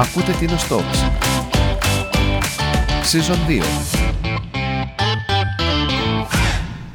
Ακούτε την Talks. Season 2.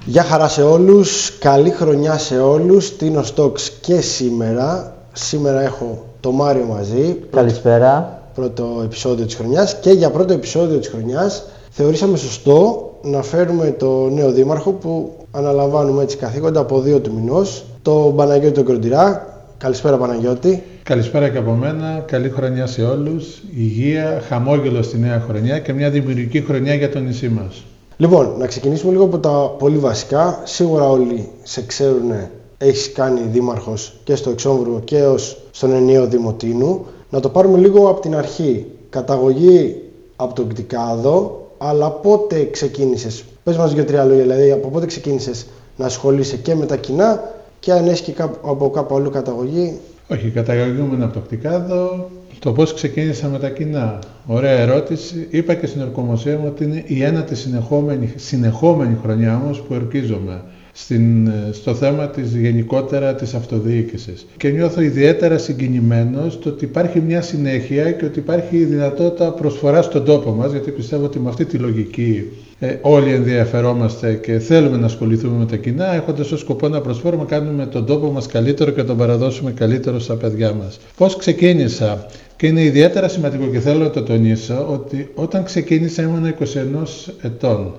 Γεια χαρά σε όλους, καλή χρονιά σε όλους, Τίνο Talks και σήμερα. Σήμερα έχω το Μάριο μαζί. Καλησπέρα. Πρώτο επεισόδιο της χρονιάς και για πρώτο επεισόδιο της χρονιάς θεωρήσαμε σωστό να φέρουμε το νέο δήμαρχο που αναλαμβάνουμε έτσι καθήκοντα από δύο του μηνός, το Παναγιώτη τον Κροντηρά. Καλησπέρα Παναγιώτη. Καλησπέρα και από μένα. Καλή χρονιά σε όλους. Υγεία, χαμόγελο στη νέα χρονιά και μια δημιουργική χρονιά για το νησί μας. Λοιπόν, να ξεκινήσουμε λίγο από τα πολύ βασικά. Σίγουρα όλοι σε ξέρουν, έχεις κάνει δήμαρχος και στο Εξόμβουργο και ως στον ενιαίο Δημοτίνου. Να το πάρουμε λίγο από την αρχή. Καταγωγή από τον Κτικάδο, αλλά πότε ξεκίνησες; Πες μας δύο-τρία λόγια, δηλαδή από πότε ξεκίνησες να ασχολείσαι και με τα κοινά και αν έχει και από κάπου αλλού καταγωγή. Όχι, καταγωγούμε από το Κτικάδο. Το πώς ξεκίνησα με τα κοινά. Ωραία ερώτηση. Είπα και στην ορκομοσία μου ότι είναι η ένατη συνεχόμενη, συνεχόμενη χρονιά όμως που ορκίζομαι στην, στο θέμα της γενικότερα της αυτοδιοίκησης. Και νιώθω ιδιαίτερα συγκινημένος το ότι υπάρχει μια συνέχεια και ότι υπάρχει η δυνατότητα προσφοράς στον τόπο μας, γιατί πιστεύω ότι με αυτή τη λογική ε, όλοι ενδιαφερόμαστε και θέλουμε να ασχοληθούμε με τα κοινά, έχοντας ως σκοπό να προσφέρουμε, κάνουμε τον τόπο μας καλύτερο και τον παραδώσουμε καλύτερο στα παιδιά μας. Πώς ξεκίνησα; Και είναι ιδιαίτερα σημαντικό και θέλω να το τονίσω ότι όταν ξεκίνησα ήμουν 21 ετών.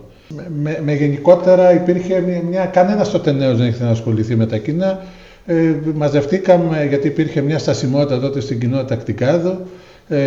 Με, με, γενικότερα υπήρχε μια, μια κανένας τότε νέος δεν ήθελε να ασχοληθεί με τα κοινά. Ε, μαζευτήκαμε γιατί υπήρχε μια στασιμότητα τότε στην κοινότητα Ακτικάδο. Ε,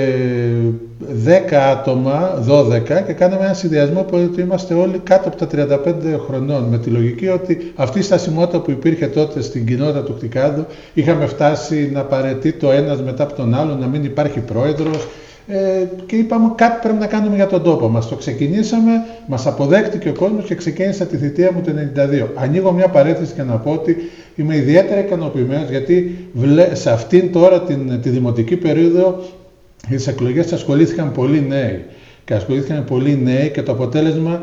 10 άτομα, 12 και κάναμε ένα συνδυασμό που ότι είμαστε όλοι κάτω από τα 35 χρονών με τη λογική ότι αυτή η στασιμότητα που υπήρχε τότε στην κοινότητα του Κτικάδου είχαμε φτάσει να παρετεί το ένας μετά από τον άλλο, να μην υπάρχει πρόεδρος, ε, και είπαμε κάτι πρέπει να κάνουμε για τον τόπο μας. Το ξεκινήσαμε, μας αποδέχτηκε ο κόσμος και ξεκίνησα τη θητεία μου το 92. Ανοίγω μια παρέθεση και να πω ότι είμαι ιδιαίτερα ικανοποιημένος γιατί σε αυτήν τώρα την, τη δημοτική περίοδο στις εκλογές ασχολήθηκαν πολλοί νέοι και ασχολήθηκαν πολλοί νέοι και το αποτέλεσμα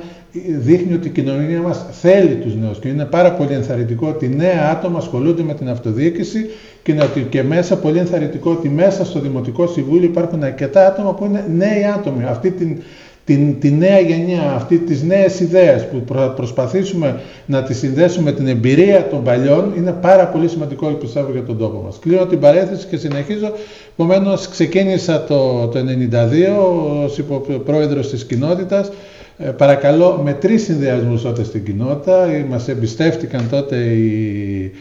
δείχνει ότι η κοινωνία μας θέλει τους νέους και είναι πάρα πολύ ενθαρρυντικό ότι νέα άτομα ασχολούνται με την αυτοδιοίκηση και είναι ότι και μέσα πολύ ενθαρρυντικό ότι μέσα στο Δημοτικό Συμβούλιο υπάρχουν αρκετά άτομα που είναι νέοι άτομοι. Αυτή την, την, τη νέα γενιά, αυτή τις νέες ιδέες που προσπαθήσουμε να τις συνδέσουμε με την εμπειρία των παλιών είναι πάρα πολύ σημαντικό πιστεύω για τον τόπο μας. Κλείνω την παρέθεση και συνεχίζω. Επομένως ξεκίνησα το, το 1992 ως υποπρόεδρος της κοινότητας. Ε, παρακαλώ με τρεις συνδυασμούς τότε στην κοινότητα. Μας εμπιστεύτηκαν τότε οι,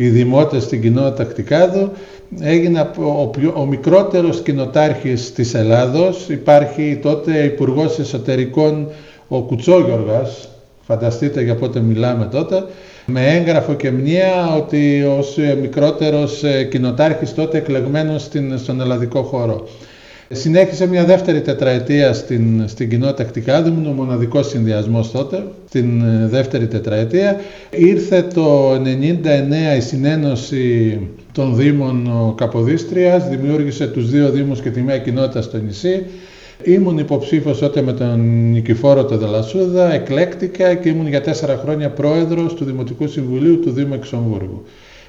οι δημότες στην κοινότητα Κτικάδου. Έγινα ο, ο, ο μικρότερος κοινοτάρχης της Ελλάδος. Υπάρχει τότε υπουργός Εσωτερικών ο Κουτσόγιοργας, φανταστείτε για πότε μιλάμε τότε, με έγγραφο και μνήα ότι ως μικρότερος ε, κοινοτάρχης τότε εκλεγμένος στην, στον ελλαδικό χώρο. Συνέχισε μια δεύτερη τετραετία στην, στην κοινότητα Κτικάδου, ήμουν ο μοναδικός συνδυασμός τότε, στην ε, δεύτερη τετραετία. Ήρθε το 1999 η συνένωση των Δήμων Καποδίστριας, δημιούργησε τους δύο Δήμους και τη μια κοινότητα στο νησί. Ήμουν υποψήφιος τότε με τον Νικηφόρο το Δελασούδα, εκλέκτηκα και ήμουν για τέσσερα χρόνια πρόεδρος του Δημοτικού Συμβουλίου του Δήμου Εξομβούργου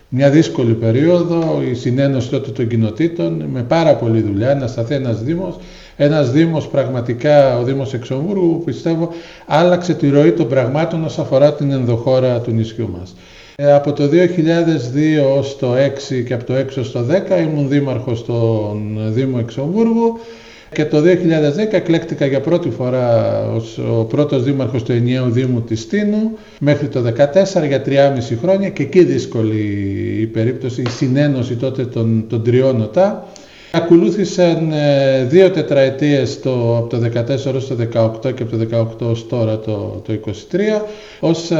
μια δύσκολη περίοδο, η συνένωση τότε των κοινοτήτων, με πάρα πολλή δουλειά, να σταθεί ένας Δήμος. Ένας Δήμος πραγματικά, ο Δήμος Εξομβούργου, που πιστεύω άλλαξε τη ροή των πραγμάτων όσον αφορά την ενδοχώρα του νησιού μας. Ε, από το 2002 ως το 6 και από το 6 ως το 10 ήμουν δήμαρχος στον Δήμο Εξομβούργου και το 2010 εκλέκτηκα για πρώτη φορά ως ο πρώτος δήμαρχος του ενιαίου Δήμου της Τίνου μέχρι το 2014 για 3,5 χρόνια και εκεί δύσκολη η περίπτωση, η συνένωση τότε των, των τριών οτά. Ακολούθησαν ε, δύο τετραετίες το, από το 14 ως το 18 και από το 18 ως τώρα το, το 23 ως ε,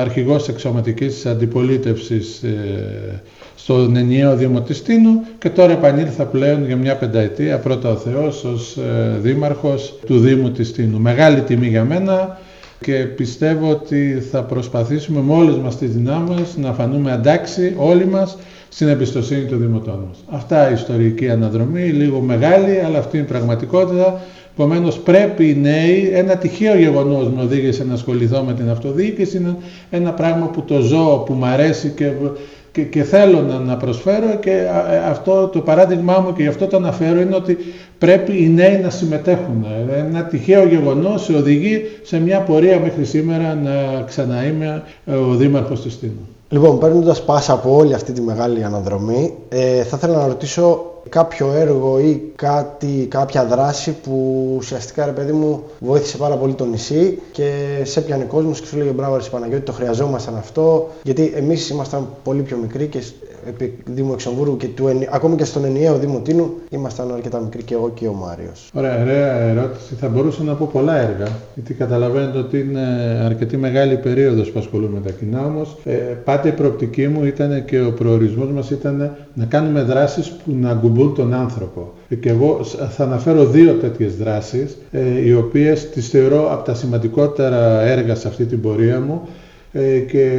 αρχηγός εξωματικής αντιπολίτευσης ε, στον ενιαίο Δήμο της Τίνου και τώρα επανήλθα πλέον για μια πενταετία πρώτα ο Θεός ως ε, δήμαρχος του Δήμου της Τίνου. Μεγάλη τιμή για μένα και πιστεύω ότι θα προσπαθήσουμε με όλες μας τις δυνάμεις να φανούμε αντάξει όλοι μας στην εμπιστοσύνη των Δημοτών μας. Αυτά η ιστορική αναδρομή, λίγο μεγάλη, αλλά αυτή είναι η πραγματικότητα. Επομένως, πρέπει οι νέοι, ένα τυχαίο γεγονός με οδήγησε να ασχοληθώ με την αυτοδιοίκηση, είναι ένα πράγμα που το ζω, που μου αρέσει και και, και θέλω να, να προσφέρω και αυτό το παράδειγμά μου και γι' αυτό το αναφέρω είναι ότι πρέπει οι νέοι να συμμετέχουν. Ένα τυχαίο γεγονός οδηγεί σε μια πορεία μέχρι σήμερα να ξαναείμαι ο Δήμαρχος της Τίνου. Λοιπόν, παίρνοντας πάσα από όλη αυτή τη μεγάλη αναδρομή, ε, θα ήθελα να ρωτήσω κάποιο έργο ή κάτι, κάποια δράση που ουσιαστικά ρε παιδί μου βοήθησε πάρα πολύ το νησί και σε πιανε κόσμος και σου λέγε μπράβο ρε Παναγιώτη το χρειαζόμασταν αυτό γιατί εμείς ήμασταν πολύ πιο μικροί και επί Δήμου Εξομβούργου και του, ακόμη και στον ενιαίο Δήμο Τίνου ήμασταν αρκετά μικροί και εγώ και ο Μάριος. Ωραία, ωραία ερώτηση. Θα μπορούσα να πω πολλά έργα, γιατί καταλαβαίνετε ότι είναι αρκετή μεγάλη περίοδος που ασχολούμαι με τα κοινά όμως. Ε, πάντα η προοπτική μου ήταν και ο προορισμός μας ήταν να κάνουμε δράσεις που να αγκουμπούν τον άνθρωπο. Και εγώ θα αναφέρω δύο τέτοιες δράσεις, ε, οι οποίες τις θεωρώ από τα σημαντικότερα έργα σε αυτή την πορεία μου ε, και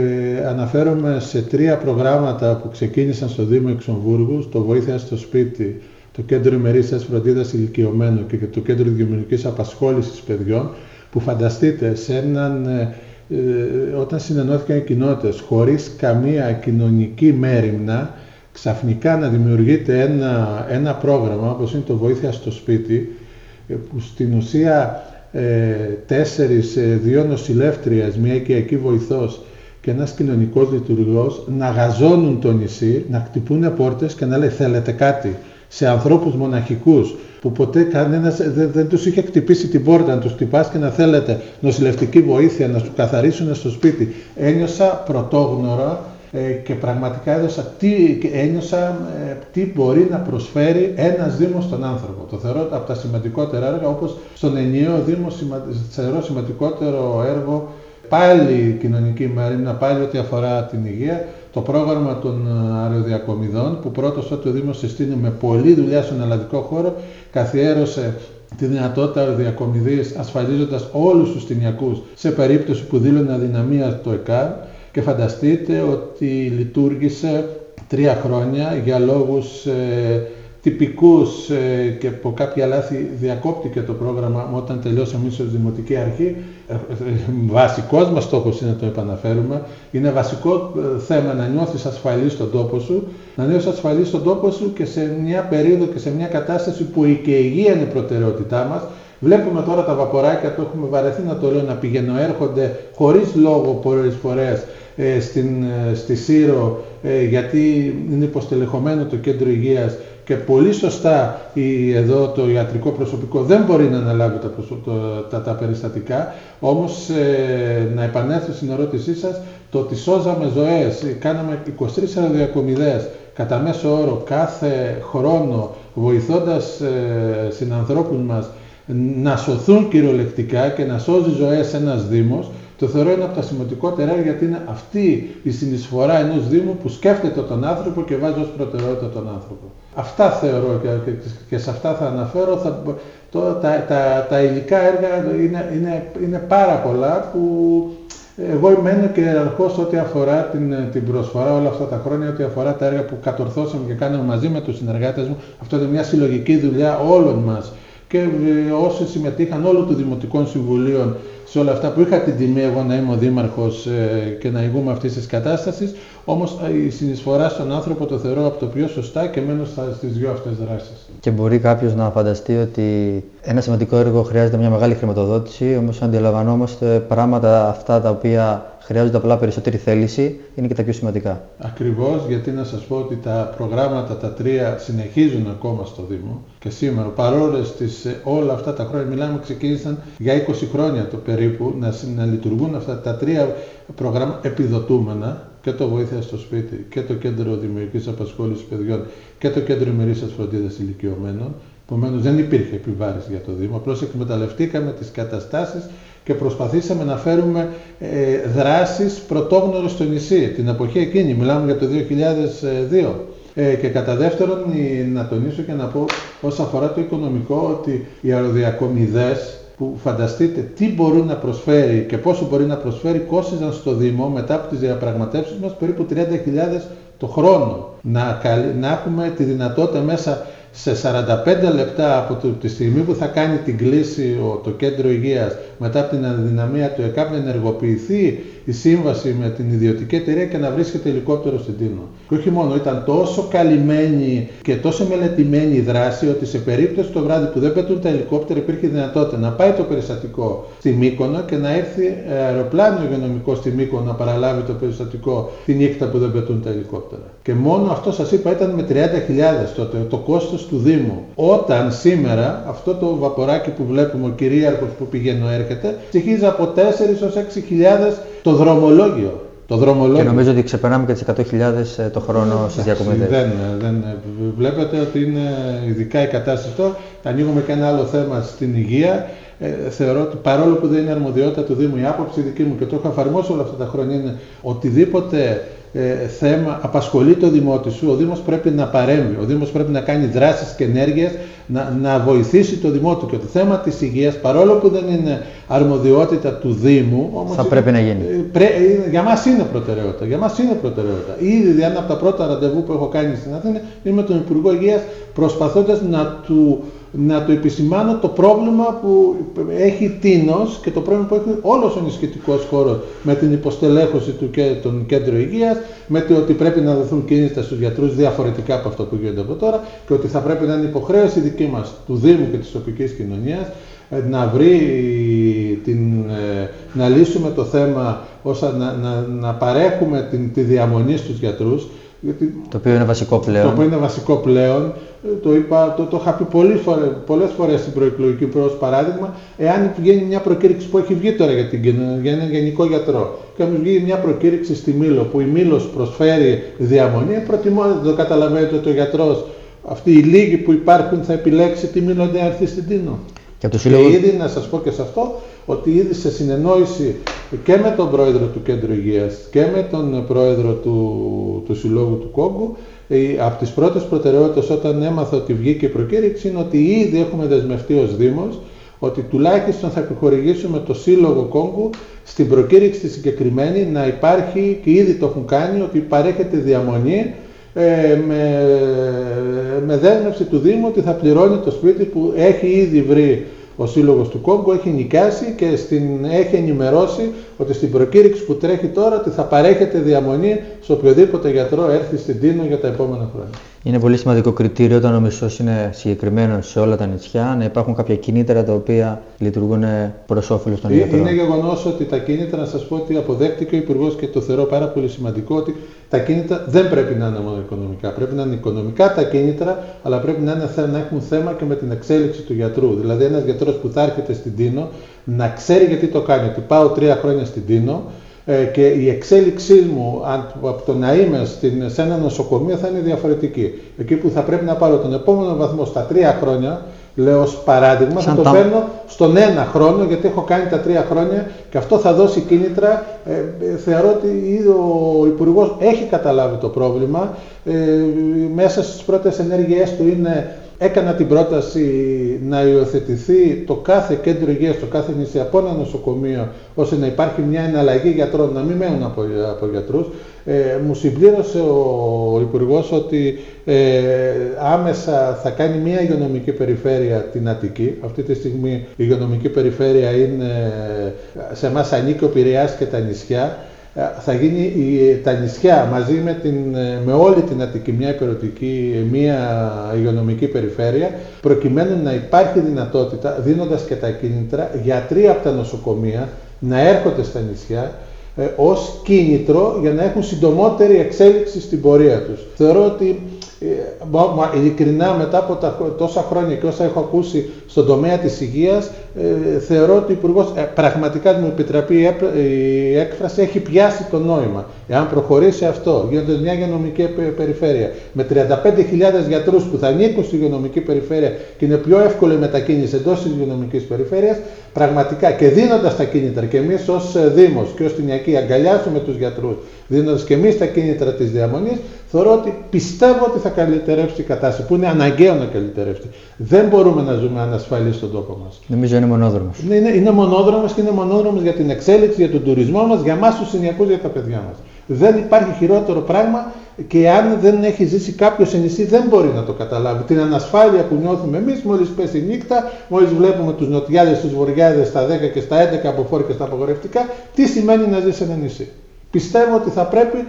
αναφέρομαι σε τρία προγράμματα που ξεκίνησαν στο Δήμο Εξομβούργου, το Βοήθεια στο Σπίτι, το Κέντρο Ημερήσιας Φροντίδας Ηλικιωμένων και το Κέντρο Δημιουργικής Απασχόλησης Παιδιών, που φανταστείτε σε έναν, ε, ε, όταν συνενώθηκαν οι κοινότητες χωρίς καμία κοινωνική μέρημνα, ξαφνικά να δημιουργείται ένα, ένα πρόγραμμα όπως είναι το Βοήθεια στο Σπίτι, που στην ουσία ε, τέσσερις, ε, δύο νοσηλεύτριες, μία οικιακή βοηθός και ένας κοινωνικός λειτουργός να γαζώνουν το νησί, να χτυπούν πόρτες και να λέει θέλετε κάτι σε ανθρώπους μοναχικούς που ποτέ κανένας δεν, δεν τους είχε χτυπήσει την πόρτα, να τους χτυπάς και να θέλετε νοσηλευτική βοήθεια, να σου καθαρίσουν στο σπίτι. Ένιωσα πρωτόγνωρα ε, και πραγματικά έδωσα τι, ένιωσα ε, τι μπορεί να προσφέρει ένας Δήμος στον άνθρωπο. Το θεωρώ από τα σημαντικότερα έργα, όπως στον ενιαίο Δήμο θεωρώ σημαντικότερο έργο πάλι κοινωνική μερίμνα, πάλι ό,τι αφορά την υγεία, το πρόγραμμα των αεροδιακομιδών, που πρώτος τότε ο Δήμος συστήνει με πολλή δουλειά στον ελλαδικό χώρο, καθιέρωσε τη δυνατότητα αεροδιακομιδής ασφαλίζοντας όλους τους τυνιακούς σε περίπτωση που δήλωνε αδυναμία το ΕΚΑΡ και φανταστείτε ότι λειτουργήσε τρία χρόνια για λόγους ε, τυπικούς ε, και από κάποια λάθη διακόπτηκε το πρόγραμμα όταν τελειώσαμε εμείς ως Δημοτική Αρχή. Ε, ε, βασικός μας στόχος είναι να το επαναφέρουμε. Είναι βασικό ε, θέμα να νιώθεις ασφαλής στον τόπο σου, να νιώθεις ασφαλής στον τόπο σου και σε μια περίοδο και σε μια κατάσταση που και η υγεία είναι η προτεραιότητά μας. Βλέπουμε τώρα τα βαποράκια, το έχουμε βαρεθεί να το λέω, να πηγαίνω. Έρχονται χωρίς λόγο πολλές φορές ε, στην, ε, στη Σύρο ε, γιατί είναι υποστελεχωμένο το κέντρο υγείας και πολύ σωστά η, εδώ το ιατρικό προσωπικό δεν μπορεί να αναλάβει τα, τα, τα περιστατικά, όμως να επανέλθω στην ερώτησή σας, το ότι σώζαμε ζωές, κάναμε 23 αεροδιακομιδές κατά μέσο όρο κάθε χρόνο βοηθώντας ε, συνανθρώπους μας να σωθούν κυριολεκτικά και να σώζει ζωές ένας Δήμος, το θεωρώ ένα από τα σημαντικότερα γιατί είναι αυτή η συνεισφορά ενός Δήμου που σκέφτεται τον άνθρωπο και βάζει ως προτεραιότητα τον άνθρωπο. Αυτά θεωρώ και, και, σε αυτά θα αναφέρω. Θα, το, τα, τα, τα υλικά έργα είναι, είναι, είναι πάρα πολλά που εγώ μένω και αρχώς ό,τι αφορά την, την προσφορά όλα αυτά τα χρόνια, ό,τι αφορά τα έργα που κατορθώσαμε και κάναμε μαζί με τους συνεργάτες μου. Αυτό είναι μια συλλογική δουλειά όλων μας και ε, όσοι συμμετείχαν όλων των Δημοτικών Συμβουλίων σε όλα αυτά που είχα την τιμή εγώ να είμαι ο Δήμαρχος ε, και να ηγούμε αυτής της κατάστασης, όμως ε, η συνεισφορά στον άνθρωπο το θεωρώ από το πιο σωστά και μένω στις δύο αυτές δράσεις. Και μπορεί κάποιος να φανταστεί ότι ένα σημαντικό έργο χρειάζεται μια μεγάλη χρηματοδότηση, όμως αντιλαμβανόμαστε πράγματα αυτά τα οποία χρειάζονται απλά περισσότερη θέληση, είναι και τα πιο σημαντικά. Ακριβώς, γιατί να σας πω ότι τα προγράμματα τα τρία συνεχίζουν ακόμα στο Δήμο και σήμερα, παρόλες τις, ε, όλα αυτά τα χρόνια, μιλάμε, ξεκίνησαν για 20 χρόνια το περίπου να, να λειτουργούν αυτά τα τρία προγράμματα επιδοτούμενα και το βοήθεια στο σπίτι και το κέντρο δημιουργικής απασχόλησης παιδιών και το κέντρο ημερήσιας φροντίδας ηλικιωμένων. Επομένως δεν υπήρχε επιβάρηση για το Δήμο, απλώς εκμεταλλευτήκαμε τις καταστάσεις και προσπαθήσαμε να φέρουμε ε, δράσεις πρωτόγνωρες στο νησί. Την εποχή εκείνη, μιλάμε για το 2002. Ε, και κατά δεύτερον, να τονίσω και να πω όσον αφορά το οικονομικό, ότι οι αεροδιακομιδές που φανταστείτε τι μπορούν να προσφέρει και πόσο μπορεί να προσφέρει κόστιζαν στο Δήμο μετά από τις διαπραγματεύσεις μας περίπου 30.000 το χρόνο. Να, να έχουμε τη δυνατότητα μέσα σε 45 λεπτά από τη στιγμή που θα κάνει την κλίση το κέντρο υγείας μετά από την αδυναμία του ΕΚΑΠ να ενεργοποιηθεί η σύμβαση με την ιδιωτική εταιρεία και να βρίσκεται ελικόπτερο στην Τίνο. Και όχι μόνο, ήταν τόσο καλυμμένη και τόσο μελετημένη η δράση ότι σε περίπτωση το βράδυ που δεν πετούν τα ελικόπτερα υπήρχε δυνατότητα να πάει το περιστατικό στη Μύκονο και να έρθει αεροπλάνο υγειονομικό στη Μύκονο να παραλάβει το περιστατικό τη νύχτα που δεν πετούν τα ελικόπτερα. Και μόνο αυτό σας είπα ήταν με 30.000 τότε το κόστος του Δήμου. Όταν σήμερα αυτό το βαποράκι που βλέπουμε, ο κυρίαρχος που πηγαίνει έρχεται, στοιχίζει από 4 έως 6.000 το δρομολόγιο. Το δρομολόγιο. Και νομίζω ότι ξεπερνάμε και τις 100.000 ε, το χρόνο στις διακομιδές. Δεν, δεν, βλέπετε ότι είναι ειδικά η κατάσταση αυτό. Ανοίγουμε και ένα άλλο θέμα στην υγεία. Ε, θεωρώ ότι παρόλο που δεν είναι αρμοδιότητα του Δήμου, η άποψη δική μου και το έχω εφαρμόσει όλα αυτά τα χρόνια είναι οτιδήποτε ε, θέμα απασχολεί το Δημότη σου, ο Δήμος πρέπει να παρέμβει, ο Δήμος πρέπει να κάνει δράσεις και ενέργειες, να, να βοηθήσει το Δημότη. Και το θέμα της υγείας, παρόλο που δεν είναι αρμοδιότητα του Δήμου, όμως θα πρέπει να γίνει. Ε, πρέ, ε, για μας είναι προτεραιότητα. Για μας είναι προτεραιότητα. Ήδη ένα από τα πρώτα ραντεβού που έχω κάνει στην Αθήνα είναι με τον Υπουργό Υγείας προσπαθώντας να του να το επισημάνω το πρόβλημα που έχει Τίνος και το πρόβλημα που έχει όλος ο νησχετικός χώρος με την υποστελέχωση του και των κέντρων υγείας, με το ότι πρέπει να δοθούν κίνητα στους γιατρούς διαφορετικά από αυτό που γίνεται από τώρα και ότι θα πρέπει να είναι υποχρέωση δική μας του Δήμου και της τοπικής κοινωνίας ε, να βρει την, ε, να λύσουμε το θέμα ώστε να, να, να παρέχουμε την, τη διαμονή στους γιατρούς γιατί το οποίο είναι βασικό πλέον. Το οποίο είναι βασικό πλέον. Το, είπα, το, το είχα πει πολλές φορές, πολλές φορές στην προεκλογική προς παράδειγμα, εάν βγαίνει μια προκήρυξη που έχει βγει τώρα για, την, για έναν γενικό γιατρό και μου βγει μια προκήρυξη στη Μήλο που η Μήλος προσφέρει διαμονή, προτιμώ να το καταλαβαίνετε ότι ο γιατρός, αυτοί οι λίγοι που υπάρχουν θα επιλέξει τη Μήλο να έρθει στην Τίνο. Και, και ήδη να σας πω και σε αυτό, ότι ήδη σε συνεννόηση και με τον πρόεδρο του Κέντρου Υγείας και με τον πρόεδρο του, του Συλλόγου του Κόγκου, από τις πρώτες προτεραιότητες όταν έμαθα ότι βγήκε η προκήρυξη είναι ότι ήδη έχουμε δεσμευτεί ως Δήμος ότι τουλάχιστον θα επιχορηγήσουμε το Σύλλογο Κόγκου στην προκήρυξη τη συγκεκριμένη να υπάρχει και ήδη το έχουν κάνει ότι παρέχεται διαμονή ε, με, με δέσμευση του Δήμου ότι θα πληρώνει το σπίτι που έχει ήδη βρει ο Σύλλογος του Κόγκο έχει νοικιάσει και στην, έχει ενημερώσει ότι στην προκήρυξη που τρέχει τώρα ότι θα παρέχεται διαμονή σε οποιοδήποτε γιατρό έρθει στην Τίνο για τα επόμενα χρόνια. Είναι πολύ σημαντικό κριτήριο όταν ο μισθός είναι συγκεκριμένος σε όλα τα νησιά να υπάρχουν κάποια κινήτρα τα οποία λειτουργούν προς όφελος των γιατρών. Είναι γεγονός ότι τα κίνητρα, να σας πω ότι αποδέχτηκε ο Υπουργός και το θεωρώ πάρα πολύ σημαντικό ότι τα κίνητρα δεν πρέπει να είναι μόνο οικονομικά. Πρέπει να είναι οικονομικά τα κίνητρα, αλλά πρέπει να, είναι, να έχουν θέμα και με την εξέλιξη του γιατρού. Δηλαδή, ένας γιατρός που θα έρχεται στην Τίνο να ξέρει γιατί το κάνει. Ότι πάω τρία χρόνια στην Τίνο, ε, και η εξέλιξή μου από το να είμαι στην, σε ένα νοσοκομείο θα είναι διαφορετική. Εκεί που θα πρέπει να πάρω τον επόμενο βαθμό στα τρία χρόνια, λέω ως παράδειγμα, θα το παίρνω στον ένα χρόνο γιατί έχω κάνει τα τρία χρόνια και αυτό θα δώσει κίνητρα. Ε, ε θεωρώ ότι ο Υπουργός έχει καταλάβει το πρόβλημα. Ε, μέσα στις πρώτες ενέργειές του είναι έκανα την πρόταση να υιοθετηθεί το κάθε κέντρο υγείας, το κάθε νησί από ένα νοσοκομείο, ώστε να υπάρχει μια εναλλαγή γιατρών, να μην μένουν από, από γιατρούς. Ε, μου συμπλήρωσε ο, ο υπουργός ότι ε, άμεσα θα κάνει μια υγειονομική περιφέρεια την Αττική. Αυτή τη στιγμή η υγειονομική περιφέρεια είναι, σε εμάς ανήκει ο Πειραιάς και τα νησιά. Ε, θα γίνει τα νησιά μαζί με, την, ε, με όλη την Αττική, μια υπερωτική, μια υγειονομική περιφέρεια, προκειμένου να υπάρχει δυνατότητα, δίνοντας και τα κίνητρα, γιατροί από τα νοσοκομεία να έρχονται στα νησιά, ε, ως κίνητρο για να έχουν συντομότερη εξέλιξη στην πορεία τους. Θεωρώ ότι ε, ειλικρινά μετά από τα, τόσα χρόνια και όσα έχω ακούσει στον τομέα της υγείας ε, θεωρώ ότι ο Υπουργός ε, πραγματικά μου επιτραπεί η έκφραση έχει πιάσει το νόημα. Εάν προχωρήσει αυτό γίνοντας μια υγειονομική περιφέρεια με 35.000 γιατρούς που θα ανήκουν στη υγειονομική περιφέρεια και είναι πιο εύκολη η μετακίνηση εντός της υγειονομικής περιφέρειας πραγματικά και δίνοντας τα κίνητρα και εμείς ως Δήμος και ως Τινιακή αγκαλιάζουμε τους γιατρούς δίνοντας και εμείς τα κίνητρα της διαμονής θεωρώ ότι πιστεύω ότι θα καλυτερεύσει η κατάσταση, που είναι αναγκαίο να καλυτερεύσει. Δεν μπορούμε να ζούμε ανασφαλείς στον τόπο μας. Νομίζω είναι μονόδρομος. Είναι, είναι, είναι μονόδρομος και είναι μονόδρομος για την εξέλιξη, για τον τουρισμό μας, για εμάς τους συνιακούς, για τα παιδιά μας. Δεν υπάρχει χειρότερο πράγμα και αν δεν έχει ζήσει κάποιος σε νησί δεν μπορεί να το καταλάβει. Την ανασφάλεια που νιώθουμε εμείς μόλις πέσει η νύχτα, μόλις βλέπουμε τους νοτιάδες, τους βορειάδες στα 10 και στα 11 από φόρ και στα απογορευτικά, τι σημαίνει να ζεις σε ένα νησί. Πιστεύω ότι θα πρέπει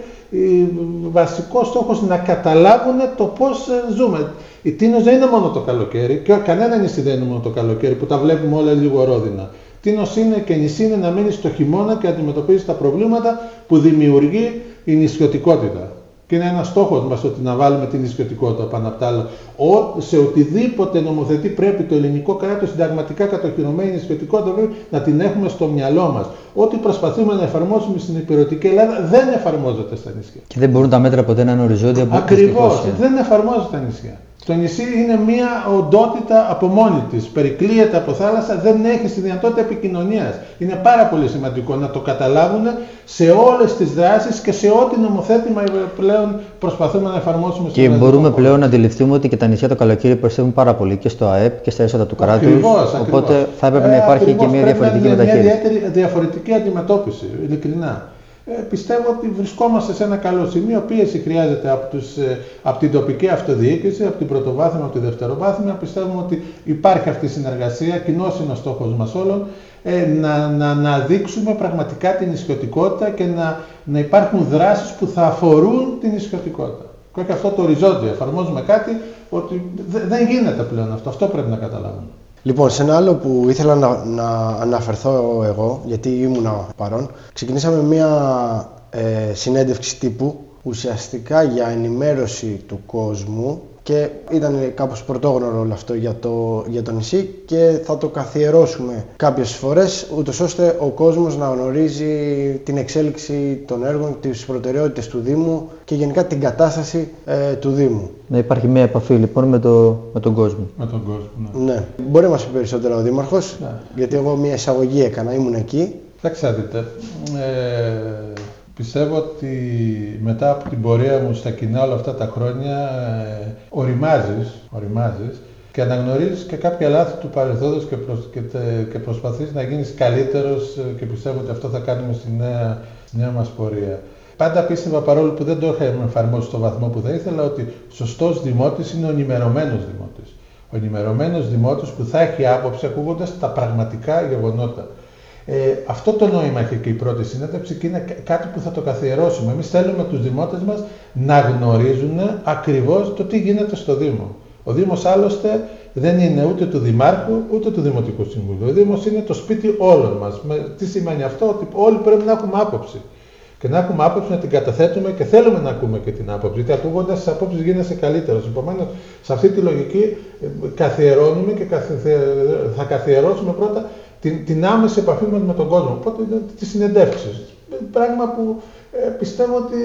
βασικό στόχος να καταλάβουν το πώς ε, ζούμε. Η Τίνος δεν είναι μόνο το καλοκαίρι και κανένα νησί δεν είναι μόνο το καλοκαίρι που τα βλέπουμε όλα λίγο ρόδινα. Τίνος είναι και νησί είναι να μένει στο χειμώνα και αντιμετωπίζεις τα προβλήματα που δημιουργεί η νησιωτικότητα. Και είναι ένας στόχος μας ότι να βάλουμε την νησιωτικότητα πάνω από τα άλλα. Ο, σε οτιδήποτε νομοθετεί πρέπει το ελληνικό κράτος συνταγματικά κατοχυρωμένη νησιωτικότητα πρέπει να την έχουμε στο μυαλό μας. Ό,τι προσπαθούμε να εφαρμόσουμε στην υπηρετική Ελλάδα δεν εφαρμόζεται στα νησιά. Και δεν μπορούν τα μέτρα ποτέ να είναι οριζόντια από Ακριβώς. Δεν εφαρμόζεται στα νησιά. Το νησί είναι μια οντότητα από μόνη της. Περικλείεται από θάλασσα, δεν έχει τη δυνατότητα επικοινωνίας. Είναι πάρα πολύ σημαντικό να το καταλάβουν σε όλες τις δράσεις και σε ό,τι νομοθέτημα πλέον προσπαθούμε να εφαρμόσουμε στο Και μπορούμε πλέον να αντιληφθούμε ότι και τα νησιά το καλοκαίρι προσθέτουν πάρα πολύ και στο ΑΕΠ και στα έσοδα του κράτους. Οπότε θα έπρεπε να ε, υπάρχει και μια διαφορετική μεταχείριση. Μια διαφορετική αντιμετώπιση, ειλικρινά. Ε, πιστεύω ότι βρισκόμαστε σε ένα καλό σημείο. Πίεση χρειάζεται από, τους, ε, από την τοπική αυτοδιοίκηση, από την πρωτοβάθμια, από τη δευτεροβάθμια. Πιστεύουμε ότι υπάρχει αυτή η συνεργασία, κοινός είναι ο στόχος μας όλων, ε, να, να, να δείξουμε πραγματικά την ισχυωτικότητα και να, να υπάρχουν δράσεις που θα αφορούν την ισχυωτικότητα. Και όχι αυτό το οριζόντιο. Εφαρμόζουμε κάτι ότι δεν γίνεται πλέον αυτό. Αυτό πρέπει να καταλάβουμε. Λοιπόν, σε ένα άλλο που ήθελα να, να αναφερθώ εγώ, γιατί ήμουνα παρόν, ξεκινήσαμε μία ε, συνέντευξη τύπου ουσιαστικά για ενημέρωση του κόσμου και ήταν κάπως πρωτόγνωρο όλο αυτό για το, για το νησί και θα το καθιερώσουμε κάποιες φορές ούτως ώστε ο κόσμος να γνωρίζει την εξέλιξη των έργων, τις προτεραιότητες του Δήμου και γενικά την κατάσταση ε, του Δήμου. Να υπάρχει μια επαφή λοιπόν με, το, με τον κόσμο. Με τον κόσμο, ναι. ναι. Μπορεί να μας πει περισσότερο ο Δήμαρχος, ναι. γιατί εγώ μια εισαγωγή έκανα, ήμουν εκεί. Θα ξέρετε, ε, Πιστεύω ότι μετά από την πορεία μου στα κοινά όλα αυτά τα χρόνια ε, οριμάζεις, οριμάζεις και αναγνωρίζεις και κάποια λάθη του παρελθόντος και, προσ, και, και προσπαθείς να γίνεις καλύτερος ε, και πιστεύω ότι αυτό θα κάνουμε στη νέα, στη νέα μας πορεία. Πάντα πίστευα παρόλο που δεν το είχα εφαρμόσει στο βαθμό που θα ήθελα ότι σωστός δημότης είναι ο ενημερωμένος δημότης. Ο ενημερωμένος δημότης που θα έχει άποψη ακούγοντας τα πραγματικά γεγονότα. Ε, αυτό το νόημα έχει και η πρώτη συνέντευξη και είναι κάτι που θα το καθιερώσουμε. Εμείς θέλουμε τους δημότες μας να γνωρίζουν ακριβώς το τι γίνεται στο Δήμο. Ο Δήμος άλλωστε δεν είναι ούτε του Δημάρχου ούτε του Δημοτικού Συμβουλίου. Ο Δήμος είναι το σπίτι όλων μας. τι σημαίνει αυτό, ότι όλοι πρέπει να έχουμε άποψη. Και να έχουμε άποψη να την καταθέτουμε και θέλουμε να ακούμε και την άποψη. Γιατί ακούγοντας τις απόψεις γίνεσαι καλύτερος. Επομένως, σε αυτή τη λογική ε, καθιερώνουμε και θα καθιερώσουμε πρώτα την, την άμεση επαφή με τον κόσμο. Οπότε τις συνεντεύξεις. Πράγμα που ε, πιστεύω ότι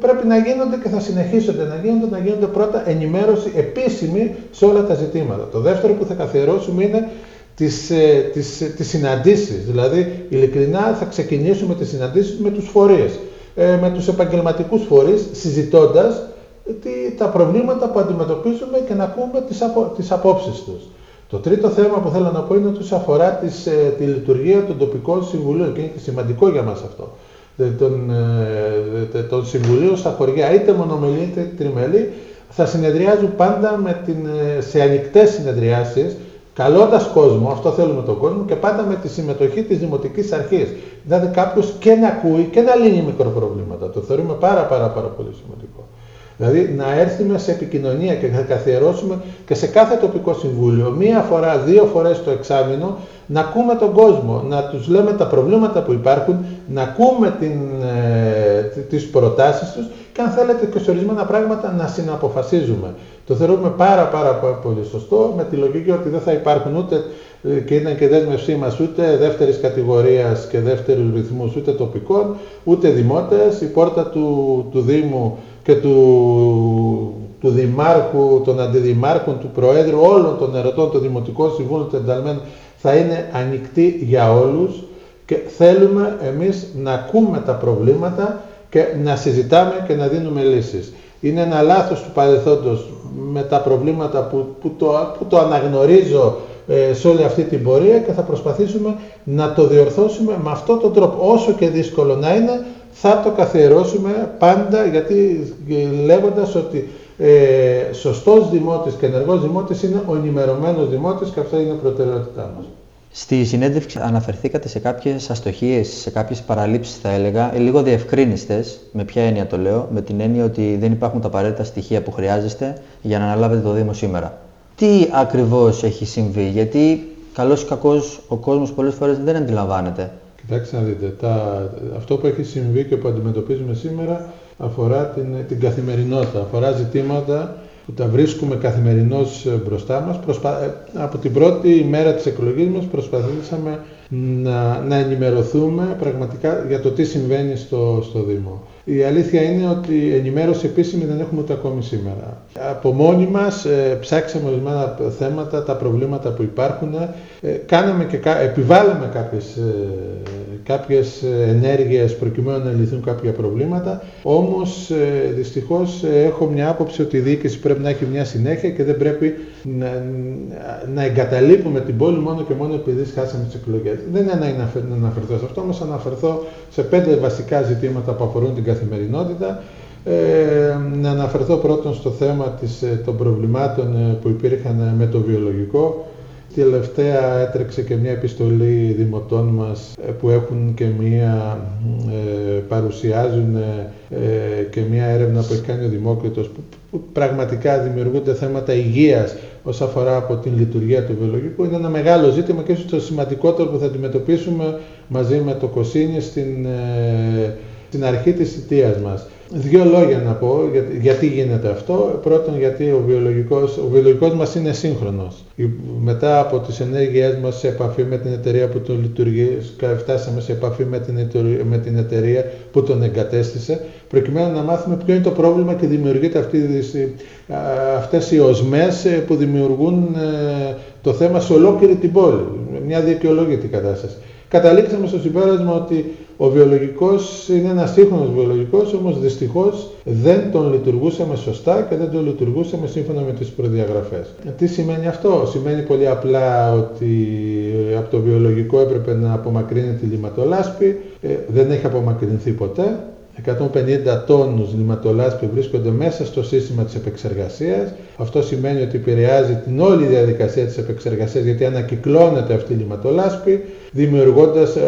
πρέπει να γίνονται και θα συνεχίσονται να γίνονται, να γίνονται πρώτα ενημέρωση επίσημη σε όλα τα ζητήματα. Το δεύτερο που θα καθιερώσουμε είναι τις, ε, τις, τις συναντήσεις. Δηλαδή, ειλικρινά θα ξεκινήσουμε τις συναντήσεις με τους φορείς, ε, με τους επαγγελματικούς φορείς, συζητώντας τι, τα προβλήματα που αντιμετωπίζουμε και να ακούμε τις, απο, τις απόψεις τους. Το τρίτο θέμα που θέλω να πω είναι ότι αφορά τις, ε, τη λειτουργία των τοπικών συμβουλίων και είναι και σημαντικό για μας αυτό. Των, ε, των συμβουλίων στα χωριά, είτε μονομελή είτε τριμελή, θα συνεδριάζουν πάντα με την, ε, σε ανοιχτές συνεδριάσεις, καλώντας κόσμο, αυτό θέλουμε τον κόσμο, και πάντα με τη συμμετοχή της Δημοτικής Αρχής. Δηλαδή κάποιος και να ακούει και να λύνει μικροπροβλήματα. Το θεωρούμε πάρα πάρα πάρα πολύ σημαντικό. Δηλαδή να έρθουμε σε επικοινωνία και να καθιερώσουμε και σε κάθε τοπικό συμβούλιο μία φορά, δύο φορές το εξάμεινο να ακούμε τον κόσμο, να τους λέμε τα προβλήματα που υπάρχουν, να ακούμε την, ε, τις προτάσεις τους και αν θέλετε και σε ορισμένα πράγματα να συναποφασίζουμε. Το θεωρούμε πάρα πάρα πολύ σωστό με τη λογική ότι δεν θα υπάρχουν ούτε ε, και είναι και δέσμευσή μας ούτε δεύτερης κατηγορίας και δεύτερους ρυθμούς ούτε τοπικών ούτε δημότες. Η πόρτα του, του Δήμου και του, του Δημάρχου, των Αντιδημάρχων, του Προέδρου, όλων των ερωτών, των Δημοτικών Συμβούλων, των ενταλμένων, θα είναι ανοιχτή για όλους και θέλουμε εμείς να ακούμε τα προβλήματα και να συζητάμε και να δίνουμε λύσεις. Είναι ένα λάθος του παρελθόντος με τα προβλήματα που, που, το, που το αναγνωρίζω ε, σε όλη αυτή την πορεία και θα προσπαθήσουμε να το διορθώσουμε με αυτόν τον τρόπο. Όσο και δύσκολο να είναι, θα το καθιερώσουμε πάντα γιατί λέγοντας ότι ε, σωστός δημότης και ενεργός δημότης είναι ο ενημερωμένος δημότης και αυτά είναι η προτεραιότητά μας. Στη συνέντευξη αναφερθήκατε σε κάποιες αστοχίες, σε κάποιες παραλήψεις θα έλεγα, ε, λίγο διευκρίνηστες, με ποια έννοια το λέω, με την έννοια ότι δεν υπάρχουν τα απαραίτητα στοιχεία που χρειάζεστε για να αναλάβετε το Δήμο σήμερα. Τι ακριβώς έχει συμβεί, γιατί καλώς ή κακώς ο κόσμος πολλές φορές δεν αντιλαμβάνεται. Κοιτάξτε να δείτε, τα, αυτό που έχει συμβεί και που αντιμετωπίζουμε σήμερα αφορά την, την καθημερινότητα, αφορά ζητήματα που τα βρίσκουμε καθημερινώς ε, μπροστά μας. Προσπα... Ε, από την πρώτη μέρα της εκλογής μας προσπαθήσαμε να, να ενημερωθούμε πραγματικά για το τι συμβαίνει στο, στο Δήμο. Η αλήθεια είναι ότι ενημέρωση επίσημη δεν έχουμε ούτε ακόμη σήμερα. Από μόνοι μας ε, ψάξαμε ορισμένα θέματα, τα προβλήματα που υπάρχουν, ε, κάναμε και, επιβάλαμε κάποιες, ε, κάποιες ενέργειες προκειμένου να λυθούν κάποια προβλήματα, όμως ε, δυστυχώς έχω μια άποψη ότι η διοίκηση πρέπει να έχει μια συνέχεια και δεν πρέπει να, να εγκαταλείπουμε την πόλη μόνο και μόνο επειδή χάσαμε τις εκλογές. Δεν είναι να αναφερθώ σε αυτό, όμως αναφερθώ σε πέντε βασικά ζητήματα που αφορούν την καθημερινότητα. Ε, να αναφερθώ πρώτον στο θέμα της, ε, των προβλημάτων ε, που υπήρχαν με το βιολογικό. Τελευταία έτρεξε και μια επιστολή δημοτών μας που έχουν και μια, παρουσιάζουν και μια έρευνα που έχει κάνει ο Δημόκριτος που, πραγματικά δημιουργούνται θέματα υγείας όσον αφορά από την λειτουργία του βιολογικού. Είναι ένα μεγάλο ζήτημα και ίσως το σημαντικότερο που θα αντιμετωπίσουμε μαζί με το Κοσίνη στην στην αρχή της θητείας μας. Δύο λόγια να πω γιατί γίνεται αυτό. Πρώτον γιατί ο βιολογικός, ο βιολογικός μας είναι σύγχρονος. Μετά από τις ενέργειές μας σε επαφή με την εταιρεία που τον λειτουργεί, φτάσαμε σε επαφή με την, εταιρεία, με την εταιρεία που τον εγκατέστησε, προκειμένου να μάθουμε ποιο είναι το πρόβλημα και δημιουργείται αυτή, αυτές οι οσμές ε, που δημιουργούν ε, το θέμα σε ολόκληρη την πόλη. Μια δικαιολόγητη κατάσταση. Καταλήξαμε στο συμπέρασμα ότι ο βιολογικός είναι ένας σύγχρονος βιολογικός, όμως δυστυχώς δεν τον λειτουργούσαμε σωστά και δεν τον λειτουργούσαμε σύμφωνα με τις προδιαγραφές. Τι σημαίνει αυτό; Σημαίνει πολύ απλά ότι από το βιολογικό έπρεπε να απομακρύνει τη λιματολάσπη, ε, δεν έχει απομακρυνθεί ποτέ. 150 τόνους λιματολάσπη βρίσκονται μέσα στο σύστημα της επεξεργασίας. Αυτό σημαίνει ότι επηρεάζει την όλη διαδικασία της επεξεργασίας γιατί ανακυκλώνεται αυτή η λιματολάσπη, δημιουργώντας, ε,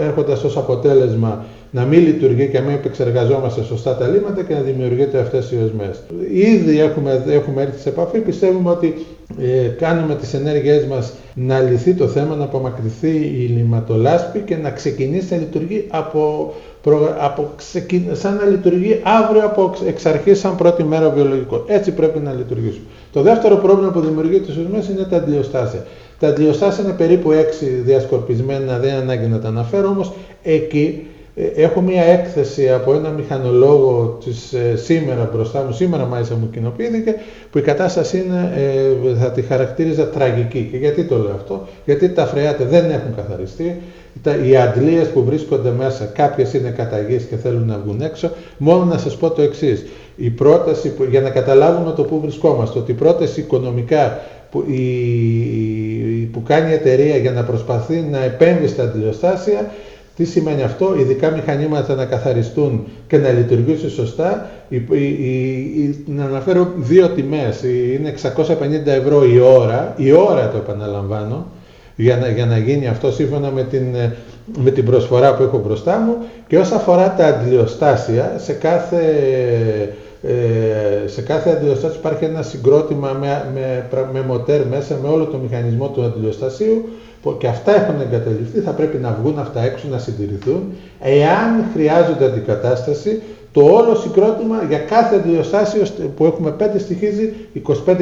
ε, έρχοντας ως αποτέλεσμα να μην λειτουργεί και να μην επεξεργαζόμαστε σωστά τα λίμματα και να δημιουργείται αυτές οι οσμές. Ήδη έχουμε, έχουμε έρθει σε επαφή, πιστεύουμε ότι ε, κάνουμε τις ενέργειές μας να λυθεί το θέμα, να απομακρυνθεί η λιματολάσπη και να ξεκινήσει να λειτουργεί από, από, σαν να λειτουργεί αύριο από εξ αρχής σαν πρώτη μέρα βιολογικό. Έτσι πρέπει να λειτουργήσουμε. Το δεύτερο πρόβλημα που δημιουργεί τις οσμές είναι τα αντιοστάσια. Τα αντιοστάσια είναι περίπου 6 διασκορπισμένα, δεν είναι ανάγκη να τα αναφέρω, όμως εκεί ε, έχω μία έκθεση από ένα μηχανολόγο της, ε, σήμερα μπροστά μου, σήμερα μάλιστα μου κοινοποιήθηκε, που η κατάσταση είναι, ε, θα τη χαρακτήριζα τραγική. Και γιατί το λέω αυτό, γιατί τα φρεάτε δεν έχουν καθαριστεί, τα, οι αντλίες που βρίσκονται μέσα, κάποιες είναι καταγείς και θέλουν να βγουν έξω, μόνο να σας πω το εξής. Η πρόταση, που, για να καταλάβουμε το πού βρισκόμαστε, ότι η πρόταση οικονομικά που, η, που κάνει η εταιρεία για να προσπαθεί να επέμβει στα αντιλιοστάσια τι σημαίνει αυτό, ειδικά μηχανήματα να καθαριστούν και να λειτουργήσουν σωστά. Η, η, να αναφέρω δύο τιμές, είναι 650 ευρώ η ώρα, η ώρα το επαναλαμβάνω, για να, για να γίνει αυτό σύμφωνα με την, με την προσφορά που έχω μπροστά μου. Και όσον αφορά τα αντιλιοστάσια, σε κάθε, ε, σε κάθε αντιλιοστάσιο υπάρχει ένα συγκρότημα με, με, με μοτέρ μέσα, με όλο το μηχανισμό του αντιλιοστασίου και αυτά έχουν εγκαταλειφθεί, θα πρέπει να βγουν αυτά έξω, να συντηρηθούν. Εάν χρειάζονται αντικατάσταση, το όλο συγκρότημα για κάθε αντιοστάσιο που έχουμε πέντε στοιχίζει 25.000.